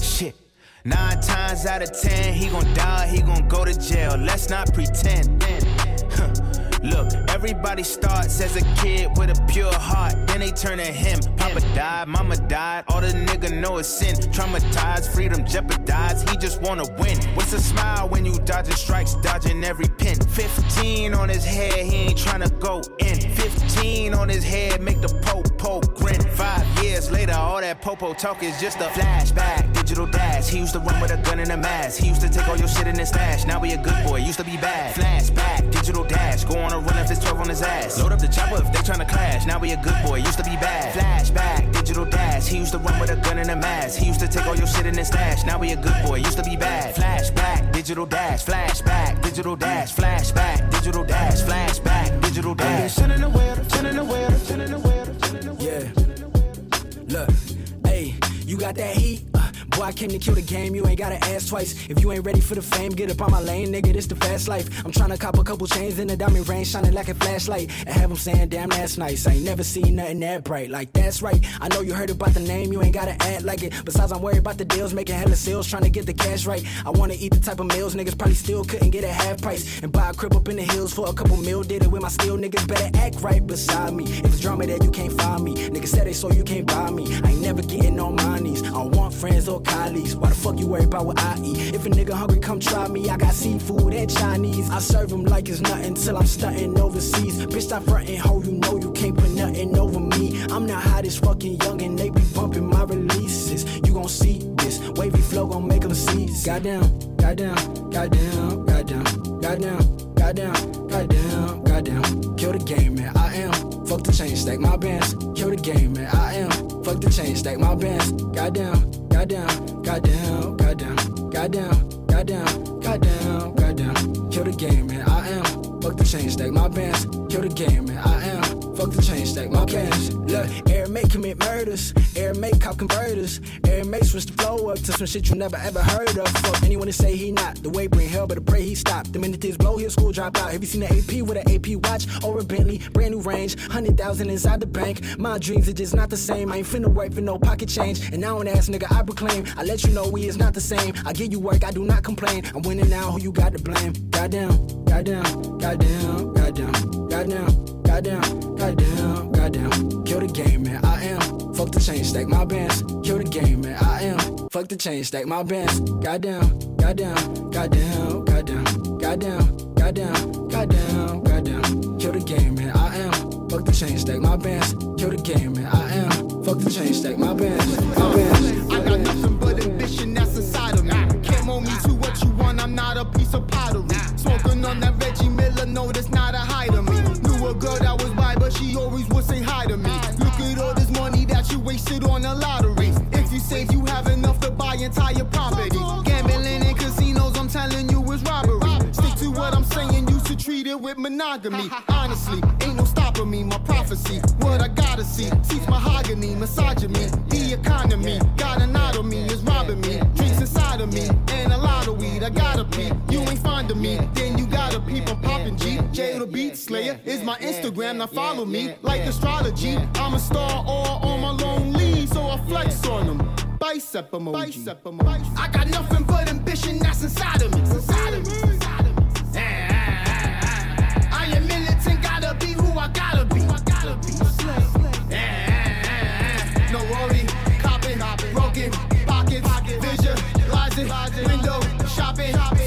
*laughs* Shit. Nine times out of ten, he gon' die, he gon' go to jail. Let's not pretend. *laughs* Huh. Look, everybody starts as a kid with a pure heart, then they turn to him. Papa died, mama died, all the nigga know is sin. Traumatized, freedom jeopardized, he just wanna win. What's a smile when you dodging strikes, dodging every pin? 15 on his head, he ain't tryna go in. 15 on his head, make the Pope Pope grin. Five years later, all that popo talk is just a flashback. Digital dash, he used to run with a gun and a mask. He used to take all your shit in his stash, now he a good boy, used to be bad. Flashback, digital dash, go on a run if it's 12 on his ass. Load up the chopper if they tryna clash, now he a good boy, used to be bad. Flashback, digital dash, he used to run with a gun and a mask. He used to take all your shit in his stash, now he a good boy, used to be bad. Flashback, digital dash, flashback, digital dash, flashback, digital dash, flashback, digital dash.
Yeah. Look, hey, you got that heat? I came to kill the game. You ain't gotta ask twice. If you ain't ready for the fame, get up on my lane, nigga. This the fast life. I'm tryna cop a couple chains in the diamond ring, shining like a flashlight. And have them saying, damn, that's nice. I ain't never seen nothing that bright. Like, that's right. I know you heard about the name, you ain't gotta act like it. Besides, I'm worried about the deals, making hella sales, trying to get the cash right. I wanna eat the type of meals niggas probably still couldn't get at half price. And buy a crib up in the hills for a couple mil, did it with my skill. Niggas better act right beside me. If it's drama that you can't find me, niggas said they so you can't buy me. I ain't never getting my knees. I don't want friends or colleagues. Why the fuck you worry about what I eat? If a nigga hungry, come try me. I got seafood and Chinese. I serve them like it's nothing till I'm stunting overseas. Bitch, stop frontin', ho, you know you can't put nothing over me. I'm the hottest fucking young and they be bumping my releases. You gon' see this wavy flow gon' make them seize. Goddamn, goddamn, goddamn, goddamn, goddamn, goddamn, goddamn, goddamn. Kill the game, man. I am. Fuck the chain, stack my bands. Kill the game, man. I am. Fuck the chain, stack my bands. Goddamn, goddamn, goddamn, goddamn, goddamn, goddamn, goddamn, goddamn. Kill the game, man. I am. Fuck the chain, stack my bands. Kill the game, man. I am. Fuck the chain, stack my bands. Look, air make commit murders. Air make cop converters. Air make switch the flow up to some shit you never ever heard of. Fuck anyone to say he not. The way bring hell, but I pray he stop. The minute this blow, his school drop out. Have you seen the AP with an AP watch or a Bentley? Brand new range, hundred thousand inside the bank. My dreams are just not the same. I ain't finna work for no pocket change. And now an ass nigga I proclaim. I let you know we is not the same. I give you work, I do not complain. I'm winning now, who you got to blame? Goddamn, goddamn, goddamn, goddamn, goddamn, goddamn, goddamn, goddamn. Kill the game, man. I am. Fuck the chain, stack my bands. Kill the game, man. I am. Fuck the chain, stack my bands. Goddamn, goddamn, goddamn, goddamn, goddamn, goddamn, goddamn, goddamn. Kill the game, man. I am. Fuck the chain, stack my bands. Kill the game, man. I am. Fuck the chain, stack my bands. My bands.
I got nothing but ambition that's inside of me. Can't mold me to what you want, I'm not a piece of pottery. Smoking on that Reggie Miller, no, that's not Girl that was by, but she always would say hi to me. Look at all this money that you wasted on the lottery. If you save, you have enough to buy entire property. Gambling in casinos, I'm telling you, is robbery. Stick to what I'm saying, you should treat it with monogamy. Honestly, ain't no stopping me, my prophecy. What I gotta see, seats mahogany, misogyny, the economy. Got an out of me, is robbing me. Drinks inside of me, and a lot of weed. I gotta pee. You ain't fond of me, then you gotta peep. I'm popping G. J the Beat Slayer is my Instagram. Now follow me like astrology. I'm a star all on my lone lead, so I flex on them. Bicep emoji. Bicep emoji. I got nothing but ambition that's inside of me. Inside of me. I am militant, gotta be who I gotta be. Gotta be. No worry, copping, broken pockets, visualizing, window shopping.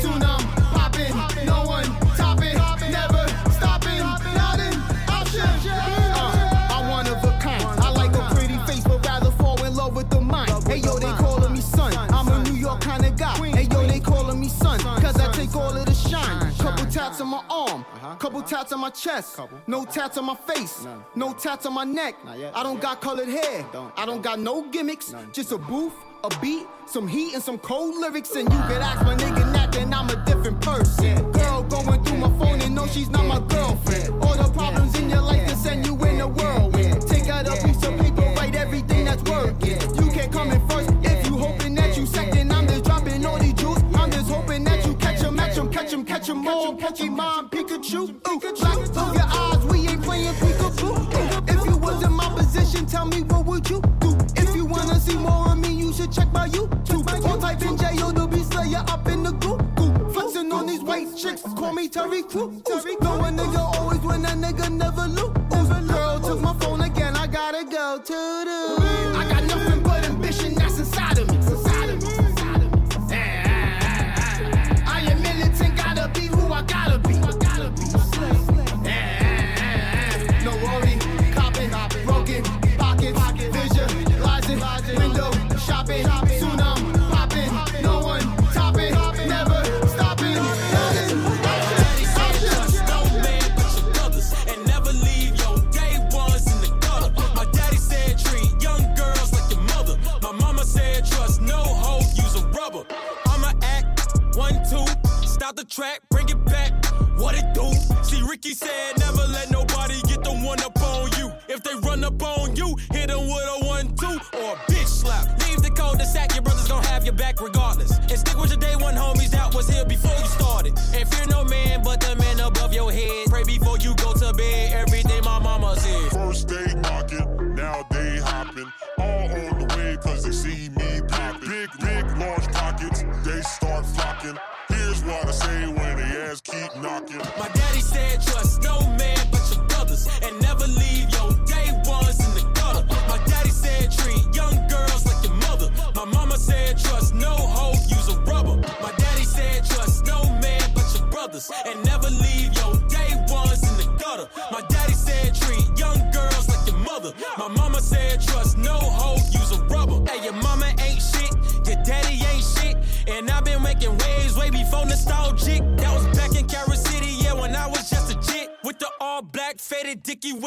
My arm, couple tats on my chest, no tats on my face, no tats on my neck. I don't got colored hair, I don't got no gimmicks, just a booth. A beat, some heat, and some cold lyrics, and you can ask my nigga Nat, and I'm a different person. Girl going through my phone and know she's not my girlfriend. All the problems in your life can send you in the whirlwind. 'Em, catch 'em, catch 'em all. Pokemon Pikachu. Ooh, black of your eyes, we ain't playing peekaboo. If you was in my position, tell me what would you do? If you wanna see more of me, you should check my YouTube. Or type in J.O. the Beast Slayer up in the group. Flexing on these white chicks, call me Terry Crews. Know a nigga always win, a nigga never lose. Girl took my phone again, I gotta go to the. I got nothing but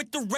with the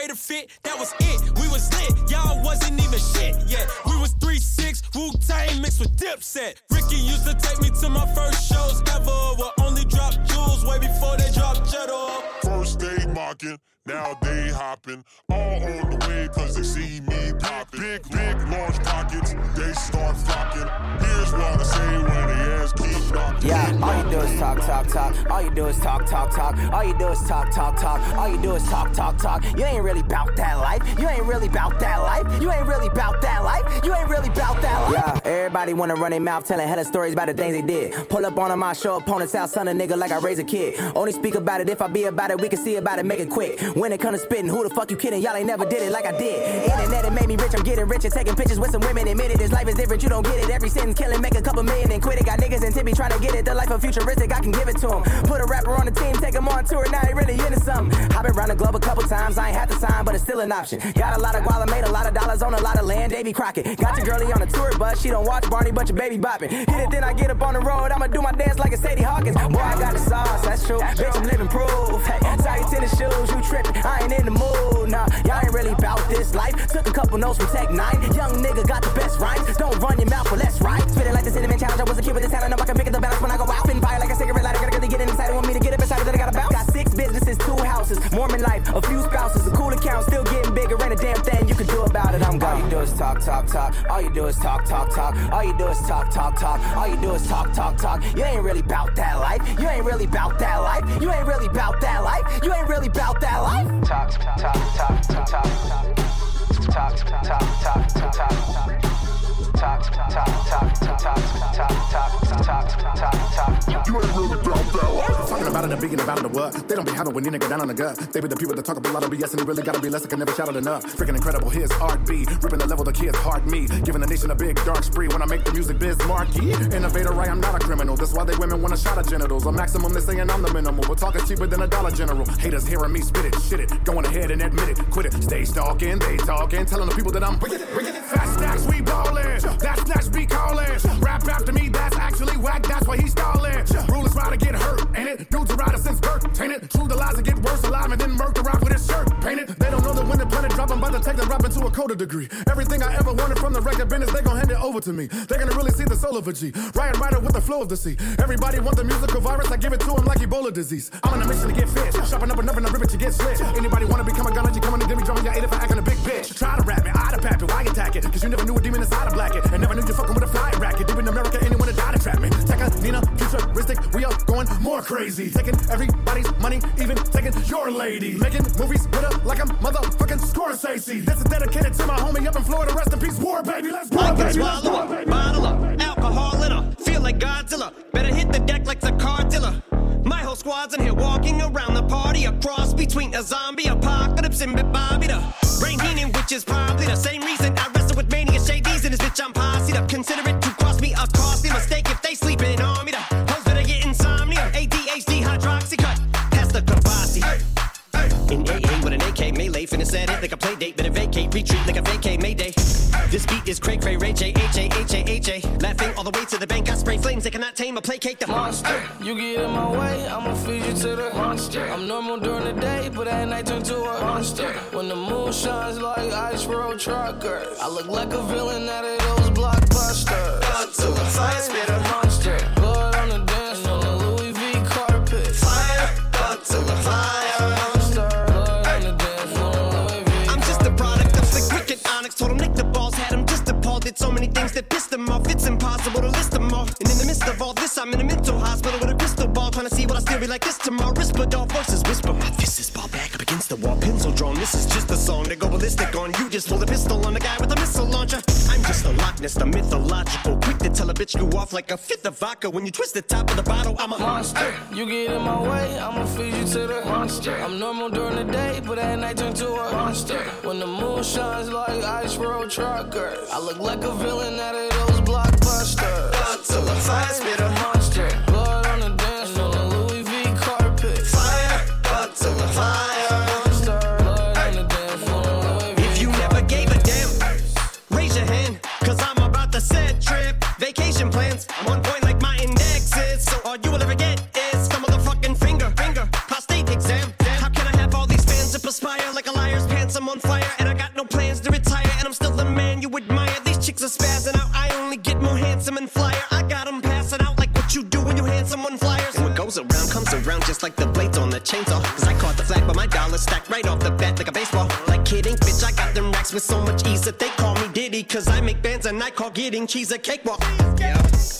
You ain't
really bout that life. You ain't really bout that life. You ain't really bout that everybody wanna run their mouth telling hella stories about the things they did. Pull up on them, I show opponents out, son of a nigga like I raise a kid. Only speak about it if I be about it. We can see about it, make it quick. When it comes to spitting, who the fuck you kidding? Y'all ain't never did it like I did. Internet, it made me rich. I'm getting rich and taking pictures with some women. Admit it, this life is different. You don't get it. Every sentence killing, make a couple million and quit it. Got niggas in Timmy trying to get it. The life of futuristic, I can give it to them. Put a rapper on the team, take him on tour. Now he really into something. I've been around the globe a couple times. I ain't had to sign, but it's still an option. Got a lot of guala, made a lot of dollars on a lot of land. Davy Crockett. Got your girlie on a tour bus. She don't watch Barney, but your baby bopping. Hit it, then I get up on the road. I'ma do my dance like a Sadie Hawkins. Boy, I got the sauce, that's true. Bitch, I'm living proof. Hey, tight tennis shoes, you trippin', I ain't in the mood. Nah, y'all ain't really about this life. Took a couple notes from Tech N9ne. Young nigga got the best rhymes. Don't run your mouth, but let's ride. Spitting like the cinnamon challenge. I was a kid with this talent. I can pick up the balance when I go out. Spin fire like a cigarette lighter. Gotta really get inside. Want me to get up inside that I gotta bounce. Got six businesses, two houses. Mormon life, a few spouses, a cool nigga ain't a damn thing you can do about it. I'm gone.
All you do is talk, talk, talk. All you do is talk, talk, talk. All you do is talk, talk, talk. All you do is talk, talk, talk. You ain't really about that life. You ain't really about that life. You ain't really about that life. You ain't really about that life. Talk, talk, talk, talk, talk, talk, talk, talk, talk, talk.
You ain't really about that.
Talking about it and being about it, what? They don't be having when you nigga down on the gut. They be the people that talk about a lot of BS and they really gotta be less. I can never shout it enough. Freaking incredible, here's Art B. Ripping the level, the kids hard me. Giving the nation a big dark spree when I make the music biz marquee. Innovator, right? I am not a criminal. That's why they women want a shot of genitals. A maximum, they saying I'm the minimal. But talk is cheaper than a dollar general. Haters hearing me spit it, shit it. Going ahead and admit it, quit it. Stay stalking, they talking, telling the people that I'm wicked, wicked. Fast stacks, we ballin'. That snatch be callin'. Rap after me, that's actually whack, that's why he stallin'. Rulers try to get hurt, ain't it? Dudes are rider since birth, ain't it? True the lies that get worse alive and then murk the rock with his shirt, paint it. They don't know that when the planet drop, I'm about to take the rap into a coda degree. Everything I ever wanted from the record business, they gon' hand it over to me. They're gonna really see the soul of a G. Ryan rider with the flow of the sea. Everybody want the musical virus, I give it to them like Ebola disease. I'm on a mission to get fit. Shopping up enough in the river to get slit. Anybody wanna become a gunner, you coming to give me drum, you ate if I acting a big bitch. Try to rap me, I'd have it, why attack it? Cause you never knew a demon inside a blacket. And never knew you fucking with a fly racket. Deep in America, anyone that died to trap me. Tech N9ne, futuristic, we are going more crazy. Taking everybody's money, even taking your lady. Making movies with her like I'm motherfucking Scorsese. This is dedicated to my homie up in Florida. Rest in peace, war baby. Let's go,
I can swallow a bottle of alcohol in her. Feel like Godzilla. Better hit the deck like the car dealer. My whole squad's in here walking around the party. A cross between a zombie apocalypse and Bobby the Brain Heenan, which is probably the same reason I with mania shades in this bitch. I'm posse up. Consider it to cross me a costly mistake if they sleeping on me. The hoes better get insomnia. ADHD Hydroxycut. Pass the Kavasi. In AA with an AK melee, finna set it like a play date. Better vacate, retreat like a vacay Mayday. This beat is cray cray, Ray J, H A, H A, H A. Laughing all the way to the bank. I spray flames, they cannot tame or placate the monster.
You get in my way, I'ma feed you to the monster. I'm normal during the day, but at night turn to a monster. When the moon shines like ice road truckers, I look like a villain out of those blockbusters.
Blood to the fire spitter.
monster.
So many things that pissed him off. It's impossible to list them all. And in the midst of all this, I'm in a mental hospital with a crystal ball. Trying to see what I still be like this tomorrow. Risperdal voices whisper. My fist is ball back up against the wall. Pencil drawn. This is just a song to go ballistic on. You just pull a pistol on the guy with a missile launcher. I'm just a Loch Ness, the mythological. Quick to tell a bitch go off like a fifth of vodka. When you twist the top of the bottle, I'm a
monster. You get in my way, I'ma feed you to the monster. I'm normal during the day, but at night turn to a monster. When the moon shines like ice road truckers, I look like a villain out of those blockbusters.
The fire spitter.
monster. Blood on the dance floor, Louis V carpet.
Fire, the fire. Chicks are spazzing out, I only get more handsome and flyer. I got 'em passing out like what you do when you hand someone flyers. What goes around comes around just like the blades on the chainsaw. Cause I caught the flag, but my dollar stacked right off the bat like a baseball. Like kidding, bitch, I got them racks with so much ease that they call. Cause I make bands and I call getting cheese a cakewalk. Yeah.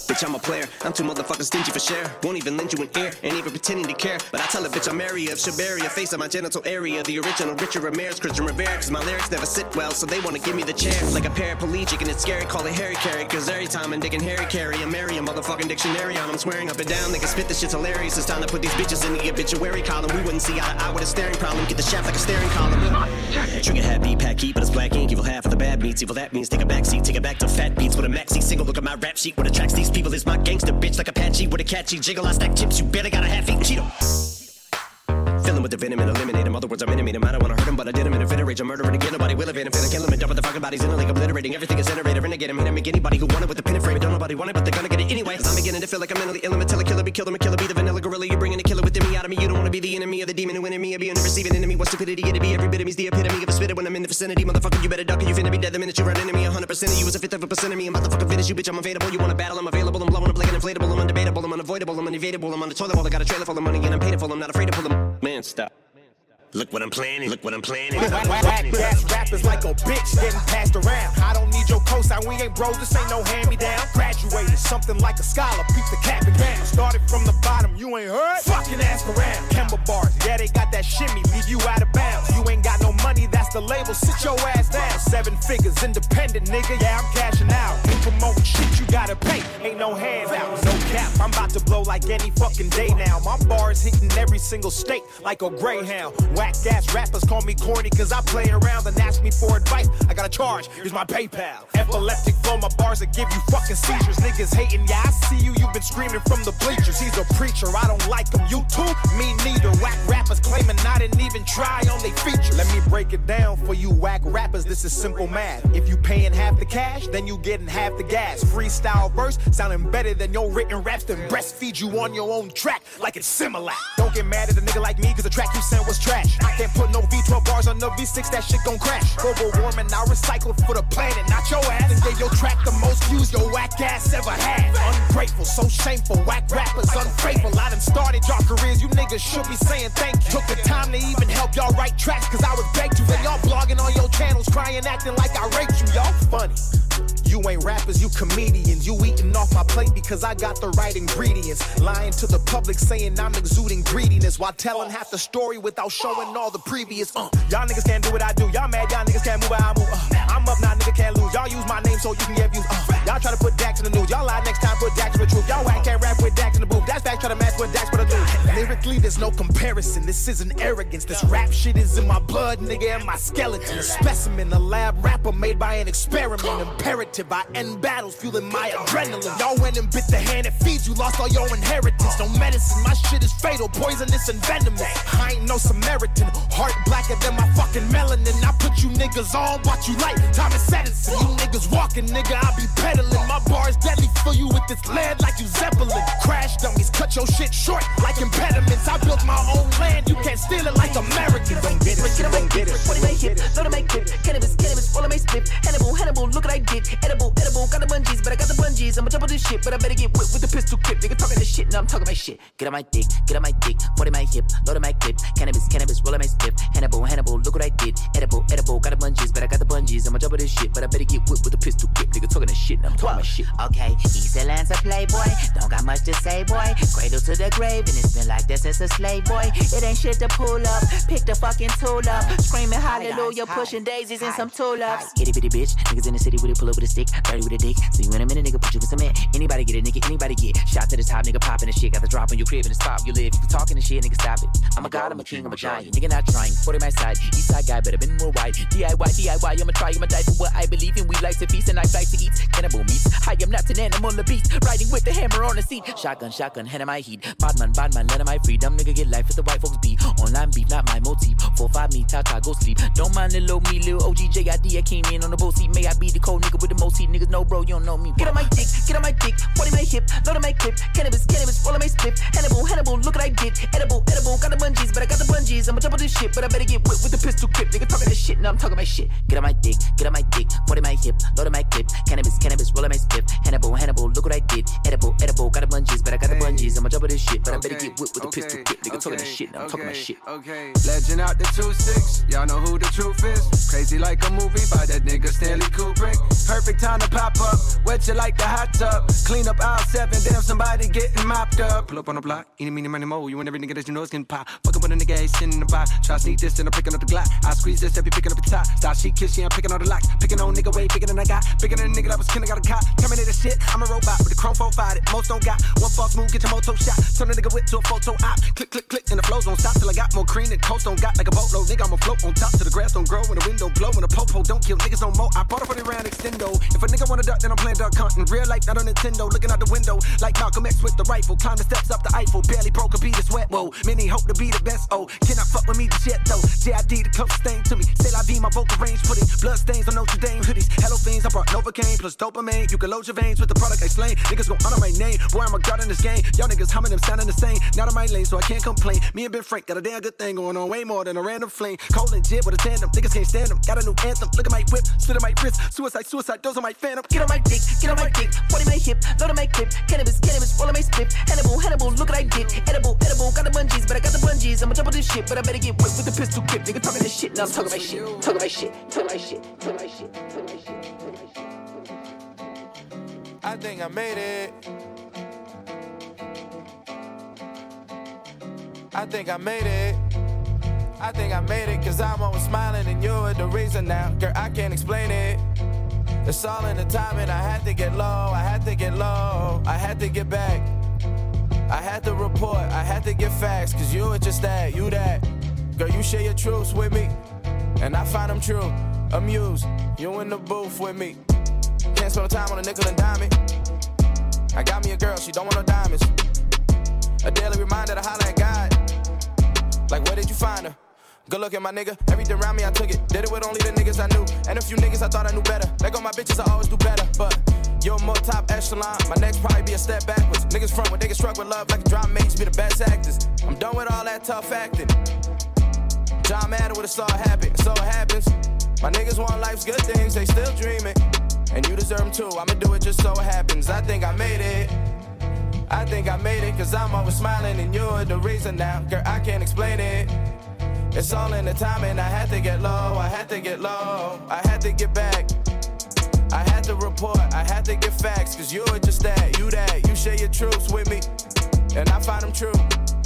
Bitch, I'm a player. I'm too motherfucking stingy for share. Won't even lend you an ear, ain't even pretending to care. But I tell a bitch I'm area of Shabaria, face of my genital area. The original Richard Ramirez, Christian Rivera. Cause my lyrics never sit well, so they wanna give me the chair. Like a paraplegic, and it's scary, call it Harry Carry. Cause every time I'm digging Harry Carry, I'm Mary, a motherfucking dictionary on. I'm swearing up and down, they can spit this shit's hilarious. It's time to put these bitches in the obituary column. We wouldn't see eye to eye with a staring problem. Get the shaft like a staring column. Trigger happy, pack heat, but it's black ink. Evil half of the bad meats. Evil that means take a back seat, take it back to fat beats with a maxi single. Look at my rap sheet. What attracts these people is my gangster bitch like Apache with a catchy jiggle. I stack chips. You better got a half eaten Cheeto. Fill him with the venom and eliminate him. Other words, I'm intimate him. I don't wanna hurt him, but I did him in a fit of rage. I'm murdering again. Nobody will evade him. Finna kill him and dump the fucking bodies in a lake, obliterating everything is generated. Renegade him, hit him, make anybody who want it with the pin and frame. Don't nobody want it, but they're gonna get it anyway. I'm beginning to feel like I'm mentally ill. I'm a a killer, be killed. I'm a killer, be the vanilla gorilla. You're bringing a killer within me out of me. You don't wanna be the enemy of the demon who in me. I be a receiving enemy. What stupidity it'd be. Every bit of me's the epitome of a spitter when I'm in the vicinity. Motherfucker, you better duck or you finna be dead the minute you run into me. 100% of you is a fifth of a percent of me. I'm about to fucking finish you, bitch. I'm available. You wanna battle? I'm available. I'm blowing up like an inflatable. I'm undebatable. I'm unavoidable. I'm unevadable. I'm on the toilet bowl. I got a trailer full of money and I'm paid for. I'm not afraid to pull them. Man, advanced stuff. Look what I'm planning. Look what I'm planning.
Whack ass rappers like a bitch getting passed around. I don't need your cosign, we ain't bros, this ain't no hand me down. Graduated something like a scholar, peep the cap and gown. Started from the bottom, you ain't heard? Fucking ask around. Kemba bars, yeah, they got that shimmy, leave you out of bounds. You ain't got no money, that's the label, sit your ass down. Seven figures, independent nigga, yeah, I'm cashing out. You promoting shit, you gotta pay, ain't no handouts, no cap. I'm about to blow like any fucking day now. My bars hitting every single state like a greyhound. Whack ass rappers call me corny cause I play around and ask me for advice. I got a charge, here's my PayPal. Epileptic flow, my bars that give you fucking seizures. Niggas hating, yeah, I see you, you've been screaming from the bleachers. He's a preacher, I don't like him. You too? Me neither. Whack rappers claiming I didn't even try on they features. Let me break it down for you whack rappers, this is simple math. If you paying half the cash, then you getting half the gas. Freestyle verse sounding better than your written raps, then breastfeed you on your own track like it's Similac. Don't get mad at a nigga like me, cause the track you sent was trash. I can't put no V12 bars on the V6, that shit gon' crash. Global warming, I recycled for the planet, not your ass. And gave your track the most views your whack ass ever had. Ungrateful, so shameful, whack rappers unfaithful. I done started y'all careers, you niggas should be saying thank you. Took the time to even help y'all write tracks, cause I was begged to. Then y'all blogging on your channels, crying, acting like I raped you. Y'all funny. You ain't rappers, you comedians. You eating off my plate because I got the right ingredients. Lying to the public saying I'm exuding greediness while telling half the story without showing all the previous. Uh, y'all niggas can't do what I do. Y'all mad, y'all niggas can't move how I move. Uh, I'm up now, nigga can't lose. Y'all use my name so you can get views. Uh, y'all try to put Dax in the news. Y'all lie next time, put Dax in the truth. Y'all whack can't rap with Dax in the booth. That's back, try to match with Dax for the dude. Lyrically, there's no comparison. This isn't arrogance. This rap shit is in my blood, nigga, and my skeleton. A specimen, a lab rapper made by an experiment. Imperative, I end battles, fueling my adrenaline. Y'all went and bit the hand that feeds you, lost all your inheritance. No medicine, my shit is fatal, poisonous and venomous. I ain't no Samaritan, heart blacker than my fucking melanin. I put you niggas on, what you like, Thomas Edison. You niggas walking, nigga, I be peddling. My bars deadly, fill you with this lead like you Zeppelin. Crash dummies, cut your shit short like impediments. I built my own land, you can't steal it like Americans. Don't get it, don't get it.
What make hip? Load make grip. Cannabis, cannabis, all of my split. Hannibal, Hannibal, look what I did. Edible, edible, got the bungees, but I got the bungees. I'ma double this shit, but I better get whipped with the pistol clip. Nigga talking this shit, now I'm talking my shit. Get on my dick, get on my dick, foot in my hip, load my clip. Cannabis, cannabis, roll my split. Hannibal, Hannibal, look what I did. Edible, edible, got the bungees, but I got the bungees. I'ma double this shit, but I better get whipped with the pistol clip. Nigga talking this shit, now I'm talking my shit.
Okay, he's a Lancer playboy. Don't got much to say, boy. Cradle to the grave, and it's been like this since a slave boy. It ain't shit to pull up. Pick the fucking tool up. Screaming hallelujah, pushing daisies and some tulips.
Itty bitty bitch, niggas in the city with it, pull up with a stick, dirty with a dick. See you in a minute, nigga, put with some man. Anybody get it, nigga, anybody get shot to the top, nigga, popping the shit. Got the drop on your crib in the spot you live. If you talking the shit, nigga, stop it. I'm a god, I'm a king, I'm a giant. Nigga, not trying. Put it my side, east side guy, better been more wide. DIY, DIY, I'ma try, I'ma die for what I believe in. We like to feast and I like to eat cannibal meats. I am not an animal, a beast. Riding with the hammer on the seat. Shotgun, shotgun, hand in my heat. Badman, badman, let of my freedom. Nigga, get life with the white folks beat. Online beef, not my motif. Four, five, me, Tata, go sleep. Don't mind the little me, little OG, JID. I came in on the boat seat. May I be the cold nigga with the most heat. Niggas know, bro, you don't know me. Get on my dick, get on my dick. In my hip, load on my clip. Cannabis, cannabis, roll on my split. Hannibal, Hannibal, look what I did. Edible, edible, got the bungees, but I got the bungees. I'ma double this shit, but I better get whipped with the pistol clip. Nigga talking this shit, now I'm talking my shit. Get on my dick, get on my dick. In my hip, load on my clip. Cannabis, cannabis, roll on my split. Hannibal, Hannibal, look what I did. Edible, edible, got the bungees, but I got the bungees. I'ma double this shit, but I better get whipped with the pistol clip. Nigga talking this shit, now I'm talking my shit.
Okay, legend out the 2-6, y'all know who the truth is. Crazy like a movie by that nigga Stanley Kubrick. Perfect time to pop up, wet you like the hot tub. Clean up aisle 7, damn somebody getting mopped up. Pull up on the block, eeny, meeny, money, mo. You and every nigga that you know is getting pop. Fucking with a nigga, ain't sitting in the box. Try to sneak this, and I'm picking up the Glock. I squeeze this, every picking up the top. Stop she kiss, yeah, I'm picking on the locks. Picking on nigga way bigger than I got. Bigger than a nigga that was kin, I got a cop. Terminator shit, I'm a robot with the chrome 4 fired. Most don't got one false move, get your moto shot. Turn a nigga whip to a photo op. Click, click, click, and the flows don't stop till I got more cream than coast don't got like a boatload. Nigga, I'ma float on top till the grass don't grow and the wind don't blow and the popo don't kill niggas no more. I bought it for the round extendo. If a nigga wanna duck, then I'm playing duck hunting. Real life, not on Nintendo. Looking out the window like Malcolm X with the rifle. Climb the steps up the Eiffel. Barely broke a beat, sweat. Whoa, many hope to be the best. Oh, cannot fuck with me, the shit though. JID, the closest thing to me. Say la be my vocal range. Put it blood stains on Notre Dame hoodies. Hello things, I brought Novocaine plus dopamine. You can load your veins with the product I slain. Niggas gon' honor my name. Boy, I'm a god in this game. Y'all niggas humming them sounding the same. Not on my lane, so I can't complain. Me and Ben Frank got a damn good thing going on. Way more than a random flame. Cold and JID with a tandem, niggas can't stand them. Got a new anthem, look at my whip, spit on my wrist. Suicide, suicide, those are my phantom.
Get on my dick, get on my dick, 40 my hip, load on my clip. Cannabis, cannabis, roll on my spit. Hannibal, Hannibal, look at I did. Edible, edible, got the bungees, but I got the bungees. I'ma double this shit, but I better get whipped with the pistol grip. Nigga talking this shit, now I'm talking my shit, talking my shit, talking my shit, talking my shit, talking my shit.
I think I made it. I think I made it. I think I made it cause I'm always smiling and you're the reason now. Girl, I can't explain it. It's all in the timing. I had to get low, I had to get low, I had to get back. I had to report, I had to get facts, cause you were just that, you that. Girl, you share your truths with me, and I find them true. Amused, you in the booth with me. Can't spend no time on a nickel and dime it. I got me a girl, she don't want no diamonds. A daily reminder to holler at God. Like, where did you find her? Good looking, my nigga. Everything around me, I took it. Did it with only the niggas I knew. And a few niggas I thought I knew better. Let go my bitches, I always do better. But you're more top echelon. My next probably be a step backwards. Niggas front when niggas struck with love like a drama mates be the best actors. I'm done with all that tough acting. John Madden would have saw it happen. So it happens. My niggas want life's good things, they still dreaming. And you deserve them too. I'ma do it just so it happens. I think I made it. I think I made it, cause I'm always smiling and you're the reason now. Girl, I can't explain it. It's all in the timing. I had to get low, I had to get low, I had to get back. I had to report, I had to get facts, cause you were just that, you that. You share your truths with me, and I find them true.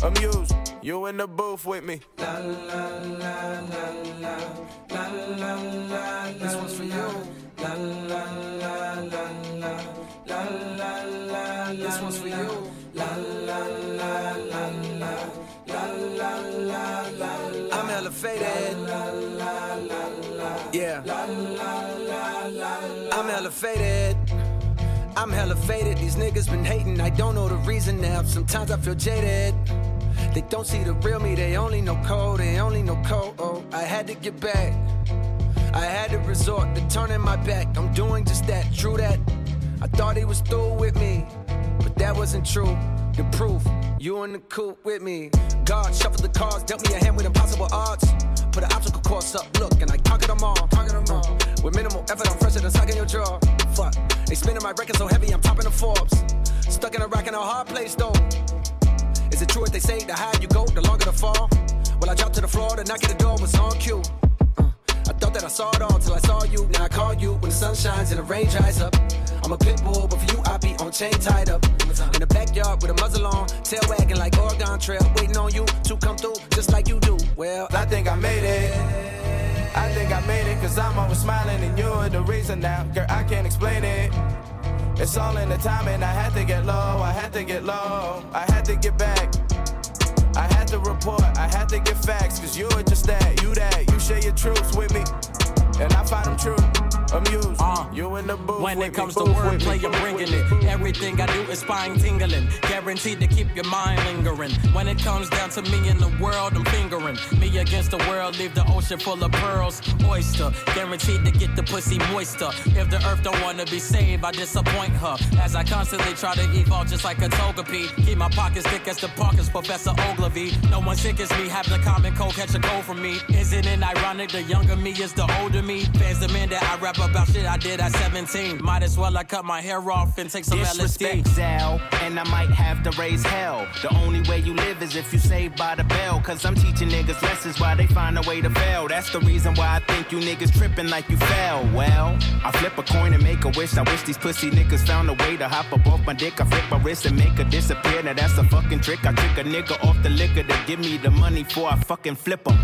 Amused, you in the booth with me.
La la la la la la la la. This one's for you. La la la la la la la la. This one's for you. La la la la la la la la la. I'm elevated. Yeah. I'm elevated. I'm hella faded. These niggas been hating. I don't know the reason now. Sometimes I feel jaded. They don't see the real me. They only know code. They only know code. Oh, I had to get back. I had to resort to turning my back. I'm doing just that. True that. I thought he was through with me, but that wasn't true. The proof, you in the coop with me. God shuffled the cards, dealt me a hand with impossible odds. Put an obstacle course up, look, and I conquered them all. Conquered them all. With minimal effort, I'm fresher than sucking your jaw. Fuck, they spinning my record so heavy, I'm topping the Forbes. Stuck in a rack in a hard place though. Is it true what they say? The higher you go, the longer the fall. Well, I dropped to the floor, the knock at the door was on cue. Uh, I thought that I saw it all till I saw you. Now I call you when the sun shines and the rain dries up. I'm a pit bull, but for you, I be on chain tied up. In the backyard with a muzzle on, tail wagging like Oregon Trail, waiting on you to come through just like you do. Well,
I think I made it. I think I made it, cause I'm always smiling and you're the reason now. Girl, I can't explain it. It's all in the timing. I had to get low, I had to get low, I had to get back. I had to report, I had to get facts, cause you were just that, you that. You share your truths with me, and I find them true. Amused, uh, you in the booth.
When it
me,
comes to wordplay,
me.
you're bringing it. Everything I do is spine tingling. Guaranteed to keep your mind lingering. When it comes down to me and the world, I'm fingering. Me against the world, leave the ocean full of pearls. Oyster, guaranteed to get the pussy moister. If the earth don't wanna be saved, I disappoint her. As I constantly try to evolve just like a toga togepi. Keep my pockets thick as the Parkers, Professor Ogilvy. No one sick as me, have the common cold, catch a cold from me. Isn't it ironic? The younger me is the older me. Fans demand that I rap about shit I did at 17. Might as well I cut my hair off and take some
Disrespect
LSD.
And I might have to raise hell. The only way you live is if you saved by the bell. Cause I'm teaching niggas lessons while they find a way to fail. That's the reason why I think you niggas tripping like you fell. Well, I flip a coin and make a wish. I wish these pussy niggas found a way to hop up off my dick. I flip my wrist and make her disappear. Now that's a fucking trick. I trick a nigga off the liquor to give me the money before I fucking flip 'em.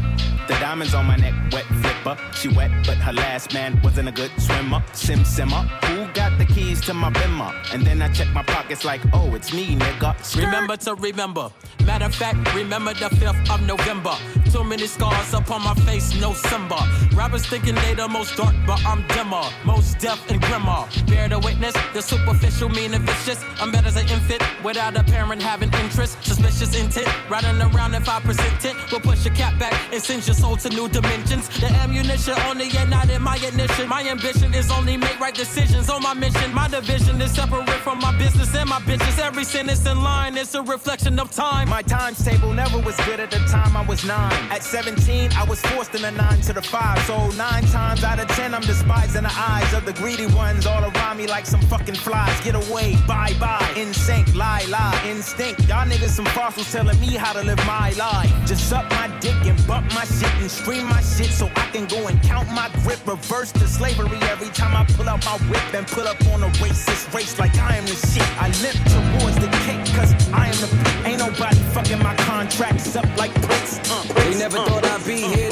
The diamonds on my neck, wet flipper. She wet, but her last man wasn't a good swimmer. Sim simmer. Who got the keys to my bimmer? And then I check my pockets like, oh, it's me, nigga.
Remember to remember. Matter of fact, remember the 5th of November. Too many scars upon my face, no Simba. Rappers thinking they the most dark, but I'm dimmer. Most deaf and grimmer. Bear the witness, the superficial, mean and vicious. I'm better as an infant without a parent having interest. Suspicious intent, riding around at 5% tint. We'll push your cap back
and send your soul to new dimensions. The ammunition only ignited my ignition. My ambition is only make right decisions on my mission. My division is separate from my business and my bitches. Every sentence in line is a reflection of time.
My times table never was good at the time I was nine. At 17, I was forced in a nine to the five. So nine times out of ten, I'm despised in the eyes of the greedy ones all around me like some fucking flies. Get away, bye bye, in sync, lie lie, instinct. Y'all niggas some fossils telling me how to live my life. Just suck my dick and bump my shit and stream my shit so I can go and count my grip. Reverse to slavery every time I pull out my whip and pull up on a racist race like I am the shit. I limp towards the cake cause I am the pick. Ain't nobody fucking my contracts up like bricks.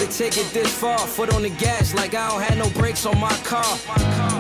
To take it this far. Foot on the gas like I don't have no brakes on my car.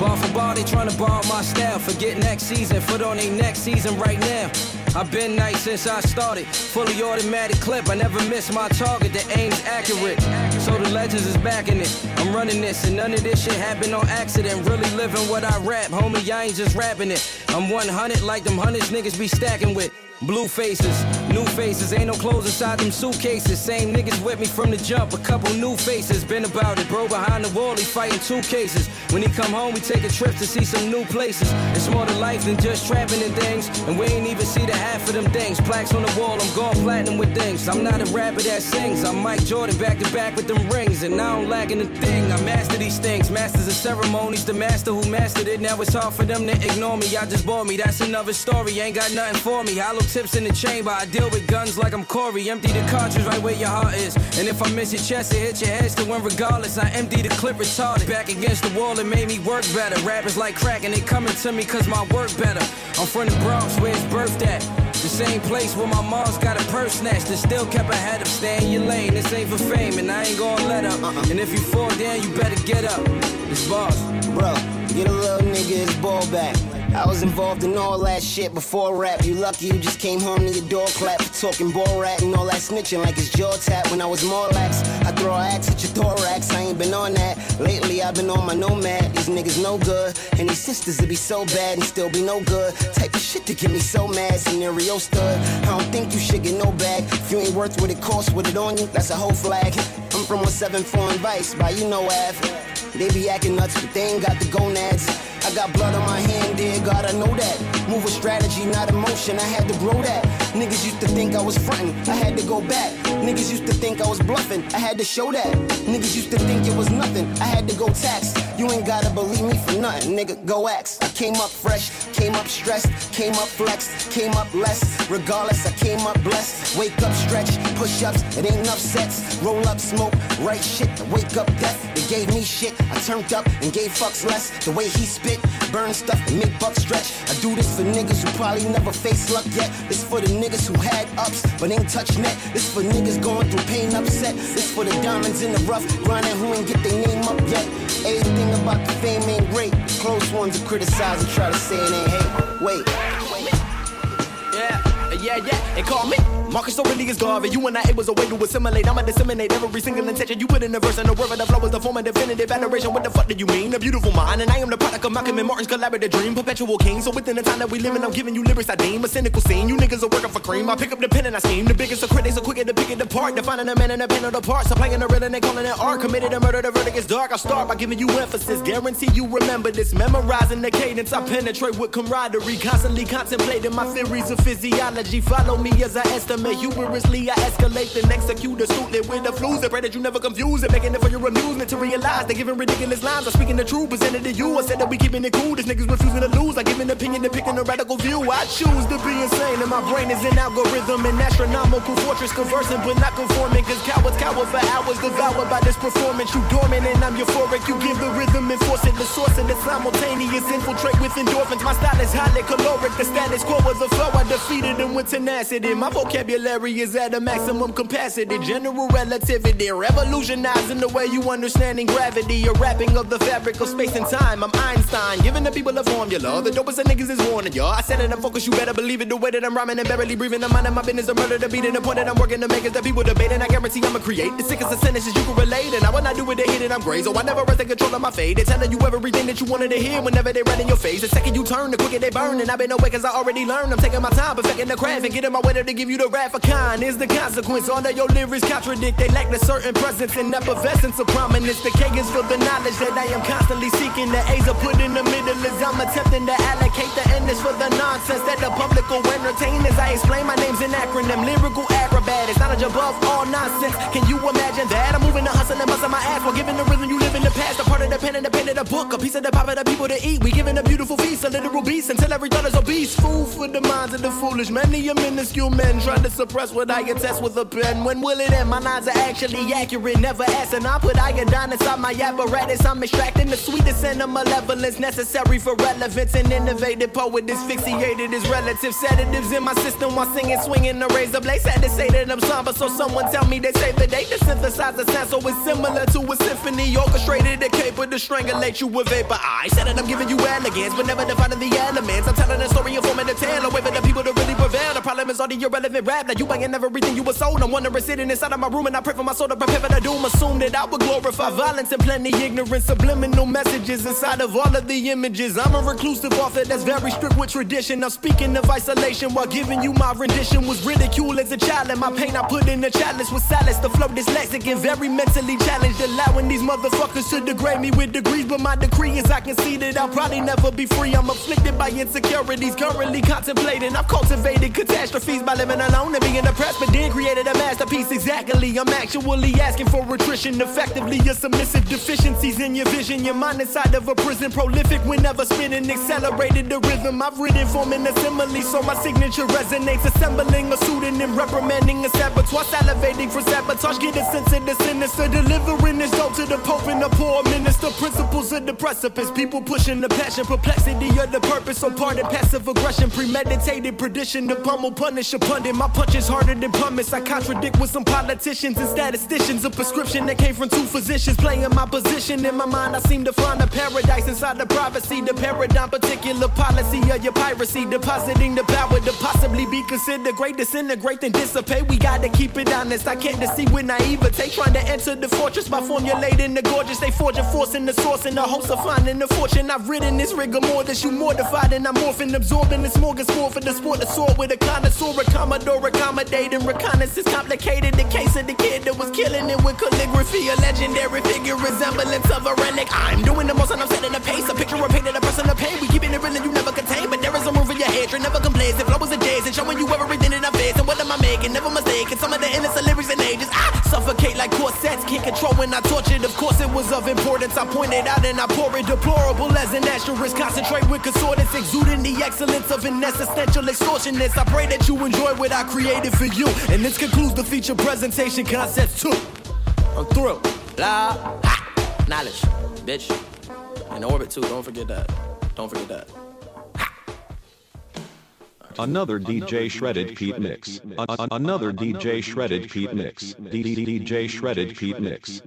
Bar for bar, they tryna borrow my style. Forget next season, foot on their next season right now. I've been nice since I started. Fully automatic clip, I never miss my target. The aim's accurate. So the legends is backing it. I'm running this, and none of this shit happened on accident. Really living what I rap, homie. I ain't just rapping it. I'm 100 like them hundreds niggas be stacking with. Blue faces, new faces, ain't no clothes inside them suitcases. Same niggas with me from the jump, a couple new faces. Been about it, bro. Behind the wall, he fighting two cases. When he come home, we take a trip to see some new places. It's more to life than just trapping in things. And we ain't even see the half of them things. Plaques on the wall, I'm going platinum with things. I'm not a rapper that sings. I'm Mike Jordan back to back with them rings. And I don't lackin' a thing. I master these things. Masters of ceremonies, the master who mastered it. Now it's hard for them to ignore me. I just bore me. That's another story. Ain't got nothing for me. Hollow tips in the chamber. I deal with guns like I'm Corey. Empty the cartridge right where your heart is. And if I miss your chest, it hit your head still win regardless. I empty the clip retarded. Back against the wall, it made me work better. Rappers like crack and they coming to me cause my work better. I'm from the Bronx where it's birthed at. The same place where my mom's got a purse snatched and still kept ahead of stay in your lane. This ain't for fame and I ain't gonna let up. Uh-uh. And if you fall down, you better get up. It's boss.
Bro, get a little nigga his ball back. I was involved in all that shit before rap. You lucky you just came home to your door clap talking ball rat and all that snitching like it's jaw tap. When I was more lax, I throw axe at your thorax. I ain't been on that. Lately I've been on my nomad. These niggas no good. And these sisters would be so bad and still be no good. Type of shit to get me so mad. Scenario stud. I don't think you should get no bag. If you ain't worth what it costs with it on you, that's a whole flag. I'm from 174 and Vice, by you know Ave. They be acting nuts, but they ain't got the gonads. I got blood on my hand, dear God, I know that. Move with strategy, not emotion, I had to grow that. Niggas used to think I was frontin', I had to go back. Niggas used to think I was bluffing, I had to show that. Niggas used to think it was nothing, I had to go tax. You ain't gotta believe me for nothing, nigga, go ask. I came up fresh, came up stressed, came up flexed, came up less. Regardless, I came up blessed. Wake up, stretch, push ups, it ain't enough sets. Roll up, smoke, right shit, wake up death. They gave me shit, I turned up and gave fucks less. The way he spit, burn stuff and make bucks stretch. I do this for niggas who probably never faced luck yet. This for the niggas who had ups but ain't touched net. This for niggas going through pain upset. This for the diamonds in the rough, grinding who ain't get their name up yet. Everything about the fame ain't great. Close ones are criticize and try to say it ain't hate. Wait.
Yeah, yeah, yeah. They call me Marcus Aurelius Garvey. You and I, it was a way to assimilate. I'ma disseminate every single intention you put in the verse and the word of the flow is the form of definitive adoration. What the fuck do you mean? A beautiful mind, and I am the product of Malcolm and Martin's collaborative dream, perpetual king. So within the time that we live in, I'm giving you lyrics I deem a cynical scene. You niggas are working for cream. I pick up the pen and I scheme. The biggest of critics are quicker to pick it apart. Defining a man and a pen of the parts. So playing the and they calling it art. Committed to murder, the verdict is dark. I start by giving you emphasis. Guarantee you remember this. Memorizing the cadence. I penetrate with camaraderie. Constantly contemplating my theories of physiology. Follow me as I estimate. Humorously, I escalate and execute astutely with the flus. I pray that you never confuse it. Making it for your amusement to realize they're giving ridiculous lines. I'm speaking the truth, presented to you. I said that we keeping it cool. This niggas refusing to lose. I give an opinion, depicting a radical view. I choose to be insane, and my brain is an algorithm. An astronomical fortress conversing, but not conforming. Cause cowards cower for hours, devoured by this performance. You dormant, and I'm euphoric. You give the rhythm and force it. The source of the simultaneous infiltrate with endorphins. My style is highly caloric. The status quo of the flow. I defeated them with tenacity. My vocabulary is at a maximum capacity. General relativity, revolutionizing the way you understanding gravity. A wrapping of the fabric of space and time. I'm Einstein, giving the people a formula. The dopest of niggas is warning y'all. I said it, I'm focused, you better believe it. The way that I'm rhyming and barely breathing. I'm minding my business, a murder, the beating, the point that I'm working to make is that people debating. I guarantee I'ma create the sickest of sentences you can relate. And I will not do it, they hit it, I'm gray, so I never rest in control of my fate. They're telling you everything that you wanted to hear whenever they right in your face. The second you turn, the quicker they burn, and I've been away cause I already learned. I'm taking my time, perfecting the craft, and getting my way to give you the wrath of kind. Is the consequence. All of your lyrics contradict, they lack the certain presence and effervescence of prominence. The K is for the knowledge that I am constantly seeking. The A's are put in the middle as I'm attempting to allocate the is for the nonsense that the public will entertain as I explain my name's an acronym. Lyrical acrobat, it's knowledge above all nonsense. Can you imagine that? I'm moving the hustle and busting my ass while giving the rhythm you live in the past. A part of the pen and the pen of the book, a piece of the pop of the people to eat. We giving a beautiful feast, a literal beast until every thought is obese. Food for the minds of the foolish. Many a minuscule men trying to suppress what I attest with a pen. When will it end? My lines are actually accurate, never asking. I put iodine inside my apparatus. I'm extracting the sweetest and the malevolence necessary for relevance. An innovative poet asphyxiated his relative Sedatives in my system while singing, swinging the razor blade. Sad to say that I'm somber, so someone tell me they say the date to synthesize the sound so it's similar to a symphony orchestrated and capable to strangulate you with vapor. I said that I'm giving you elegance, but never defining the elements. I'm telling a story and forming a tale, away for the people to really prevail. The problem is all the irrelevant rap. Now you banging everything you were sold. I'm wondering sitting inside of my room and I pray for my soul to prepare for the doom. Assume that I would glorify violence and plenty ignorance, subliminal messages inside of all of the images. I'm a reclusive author that's very strict with tradition. I'm speaking of isolation while giving you my rendition. Was ridiculed as a child, and my pain I put in the chalice with solace. The flow dyslexic and very mentally challenged, allowing these motherfuckers to degrade me with degrees. But my decree is I can see that I'll probably never be free. I'm afflicted by insecurities, currently contemplating. I've cultivated catastrophes by living alone and being depressed, but then created a masterpiece. Exactly, I'm actually asking for attrition. Effectively, your submissive deficiencies in your vision. Your mind inside of a prison, prolific whenever spinning, accelerated the rhythm. I've written, forming a simile, so my signature resonates. Assembling a pseudonym, reprimanding a saboteur, salivating for sabotage. Get a sense of the sinister, delivering this dope to the Pope and the poor minister. Principles of the precipice, people pushing the passion, perplexity of the purpose. So pardon passive aggression, premeditated perdition. The pummel punish a pundit. My punch is harder than pumice. I contradict with some politicians and statisticians. A prescription that came from two physicians, playing my position in my mind. I seem to find a paradise inside the privacy, the paradigm, particular policy of your piracy, depositing the power to possibly be considered great, disintegrate then dissipate. We gotta keep it honest. I can't deceive with naivete, trying to enter the fortress by formulating the gorgeous. They forge a force in the source in the hopes of finding the fortune. I've written this rigor mortis, you mortified, and I'm morphing, absorbing this smorgasbord for the sport to soar with a connoisseur, a commodore, accommodating reconnaissance. Complicated the case of the kid that was killing it with calligraphy, a legendary figure, resemblance of a relic. I'm doing the most and I'm setting the pace. A picture of painted a person of pain. We keeping it real and you never contain, but there is a room in your hatred. Never complacent. Flow is a days and showing you everything that I face. And what am I making? Never mistaken. Some of the innocent lyrics and ages. I suffocate like corsets. Can't control when I tortured. Of course, it was of importance. I pointed out and I pour it. Deplorable as an asterisk. Concentrate with concordance. Exuding the excellence of an existential extortionist. I pray that you enjoy what I created for you. And this concludes the feature presentation concepts too. I'm through. La. Ha. Knowledge. Bitch. In orbit too. Don't forget that. Don't forget that.
Another DJ Shredded Pete Mix. Another DJ Shredded Pete Mix. DJ Shredded Pete Mix.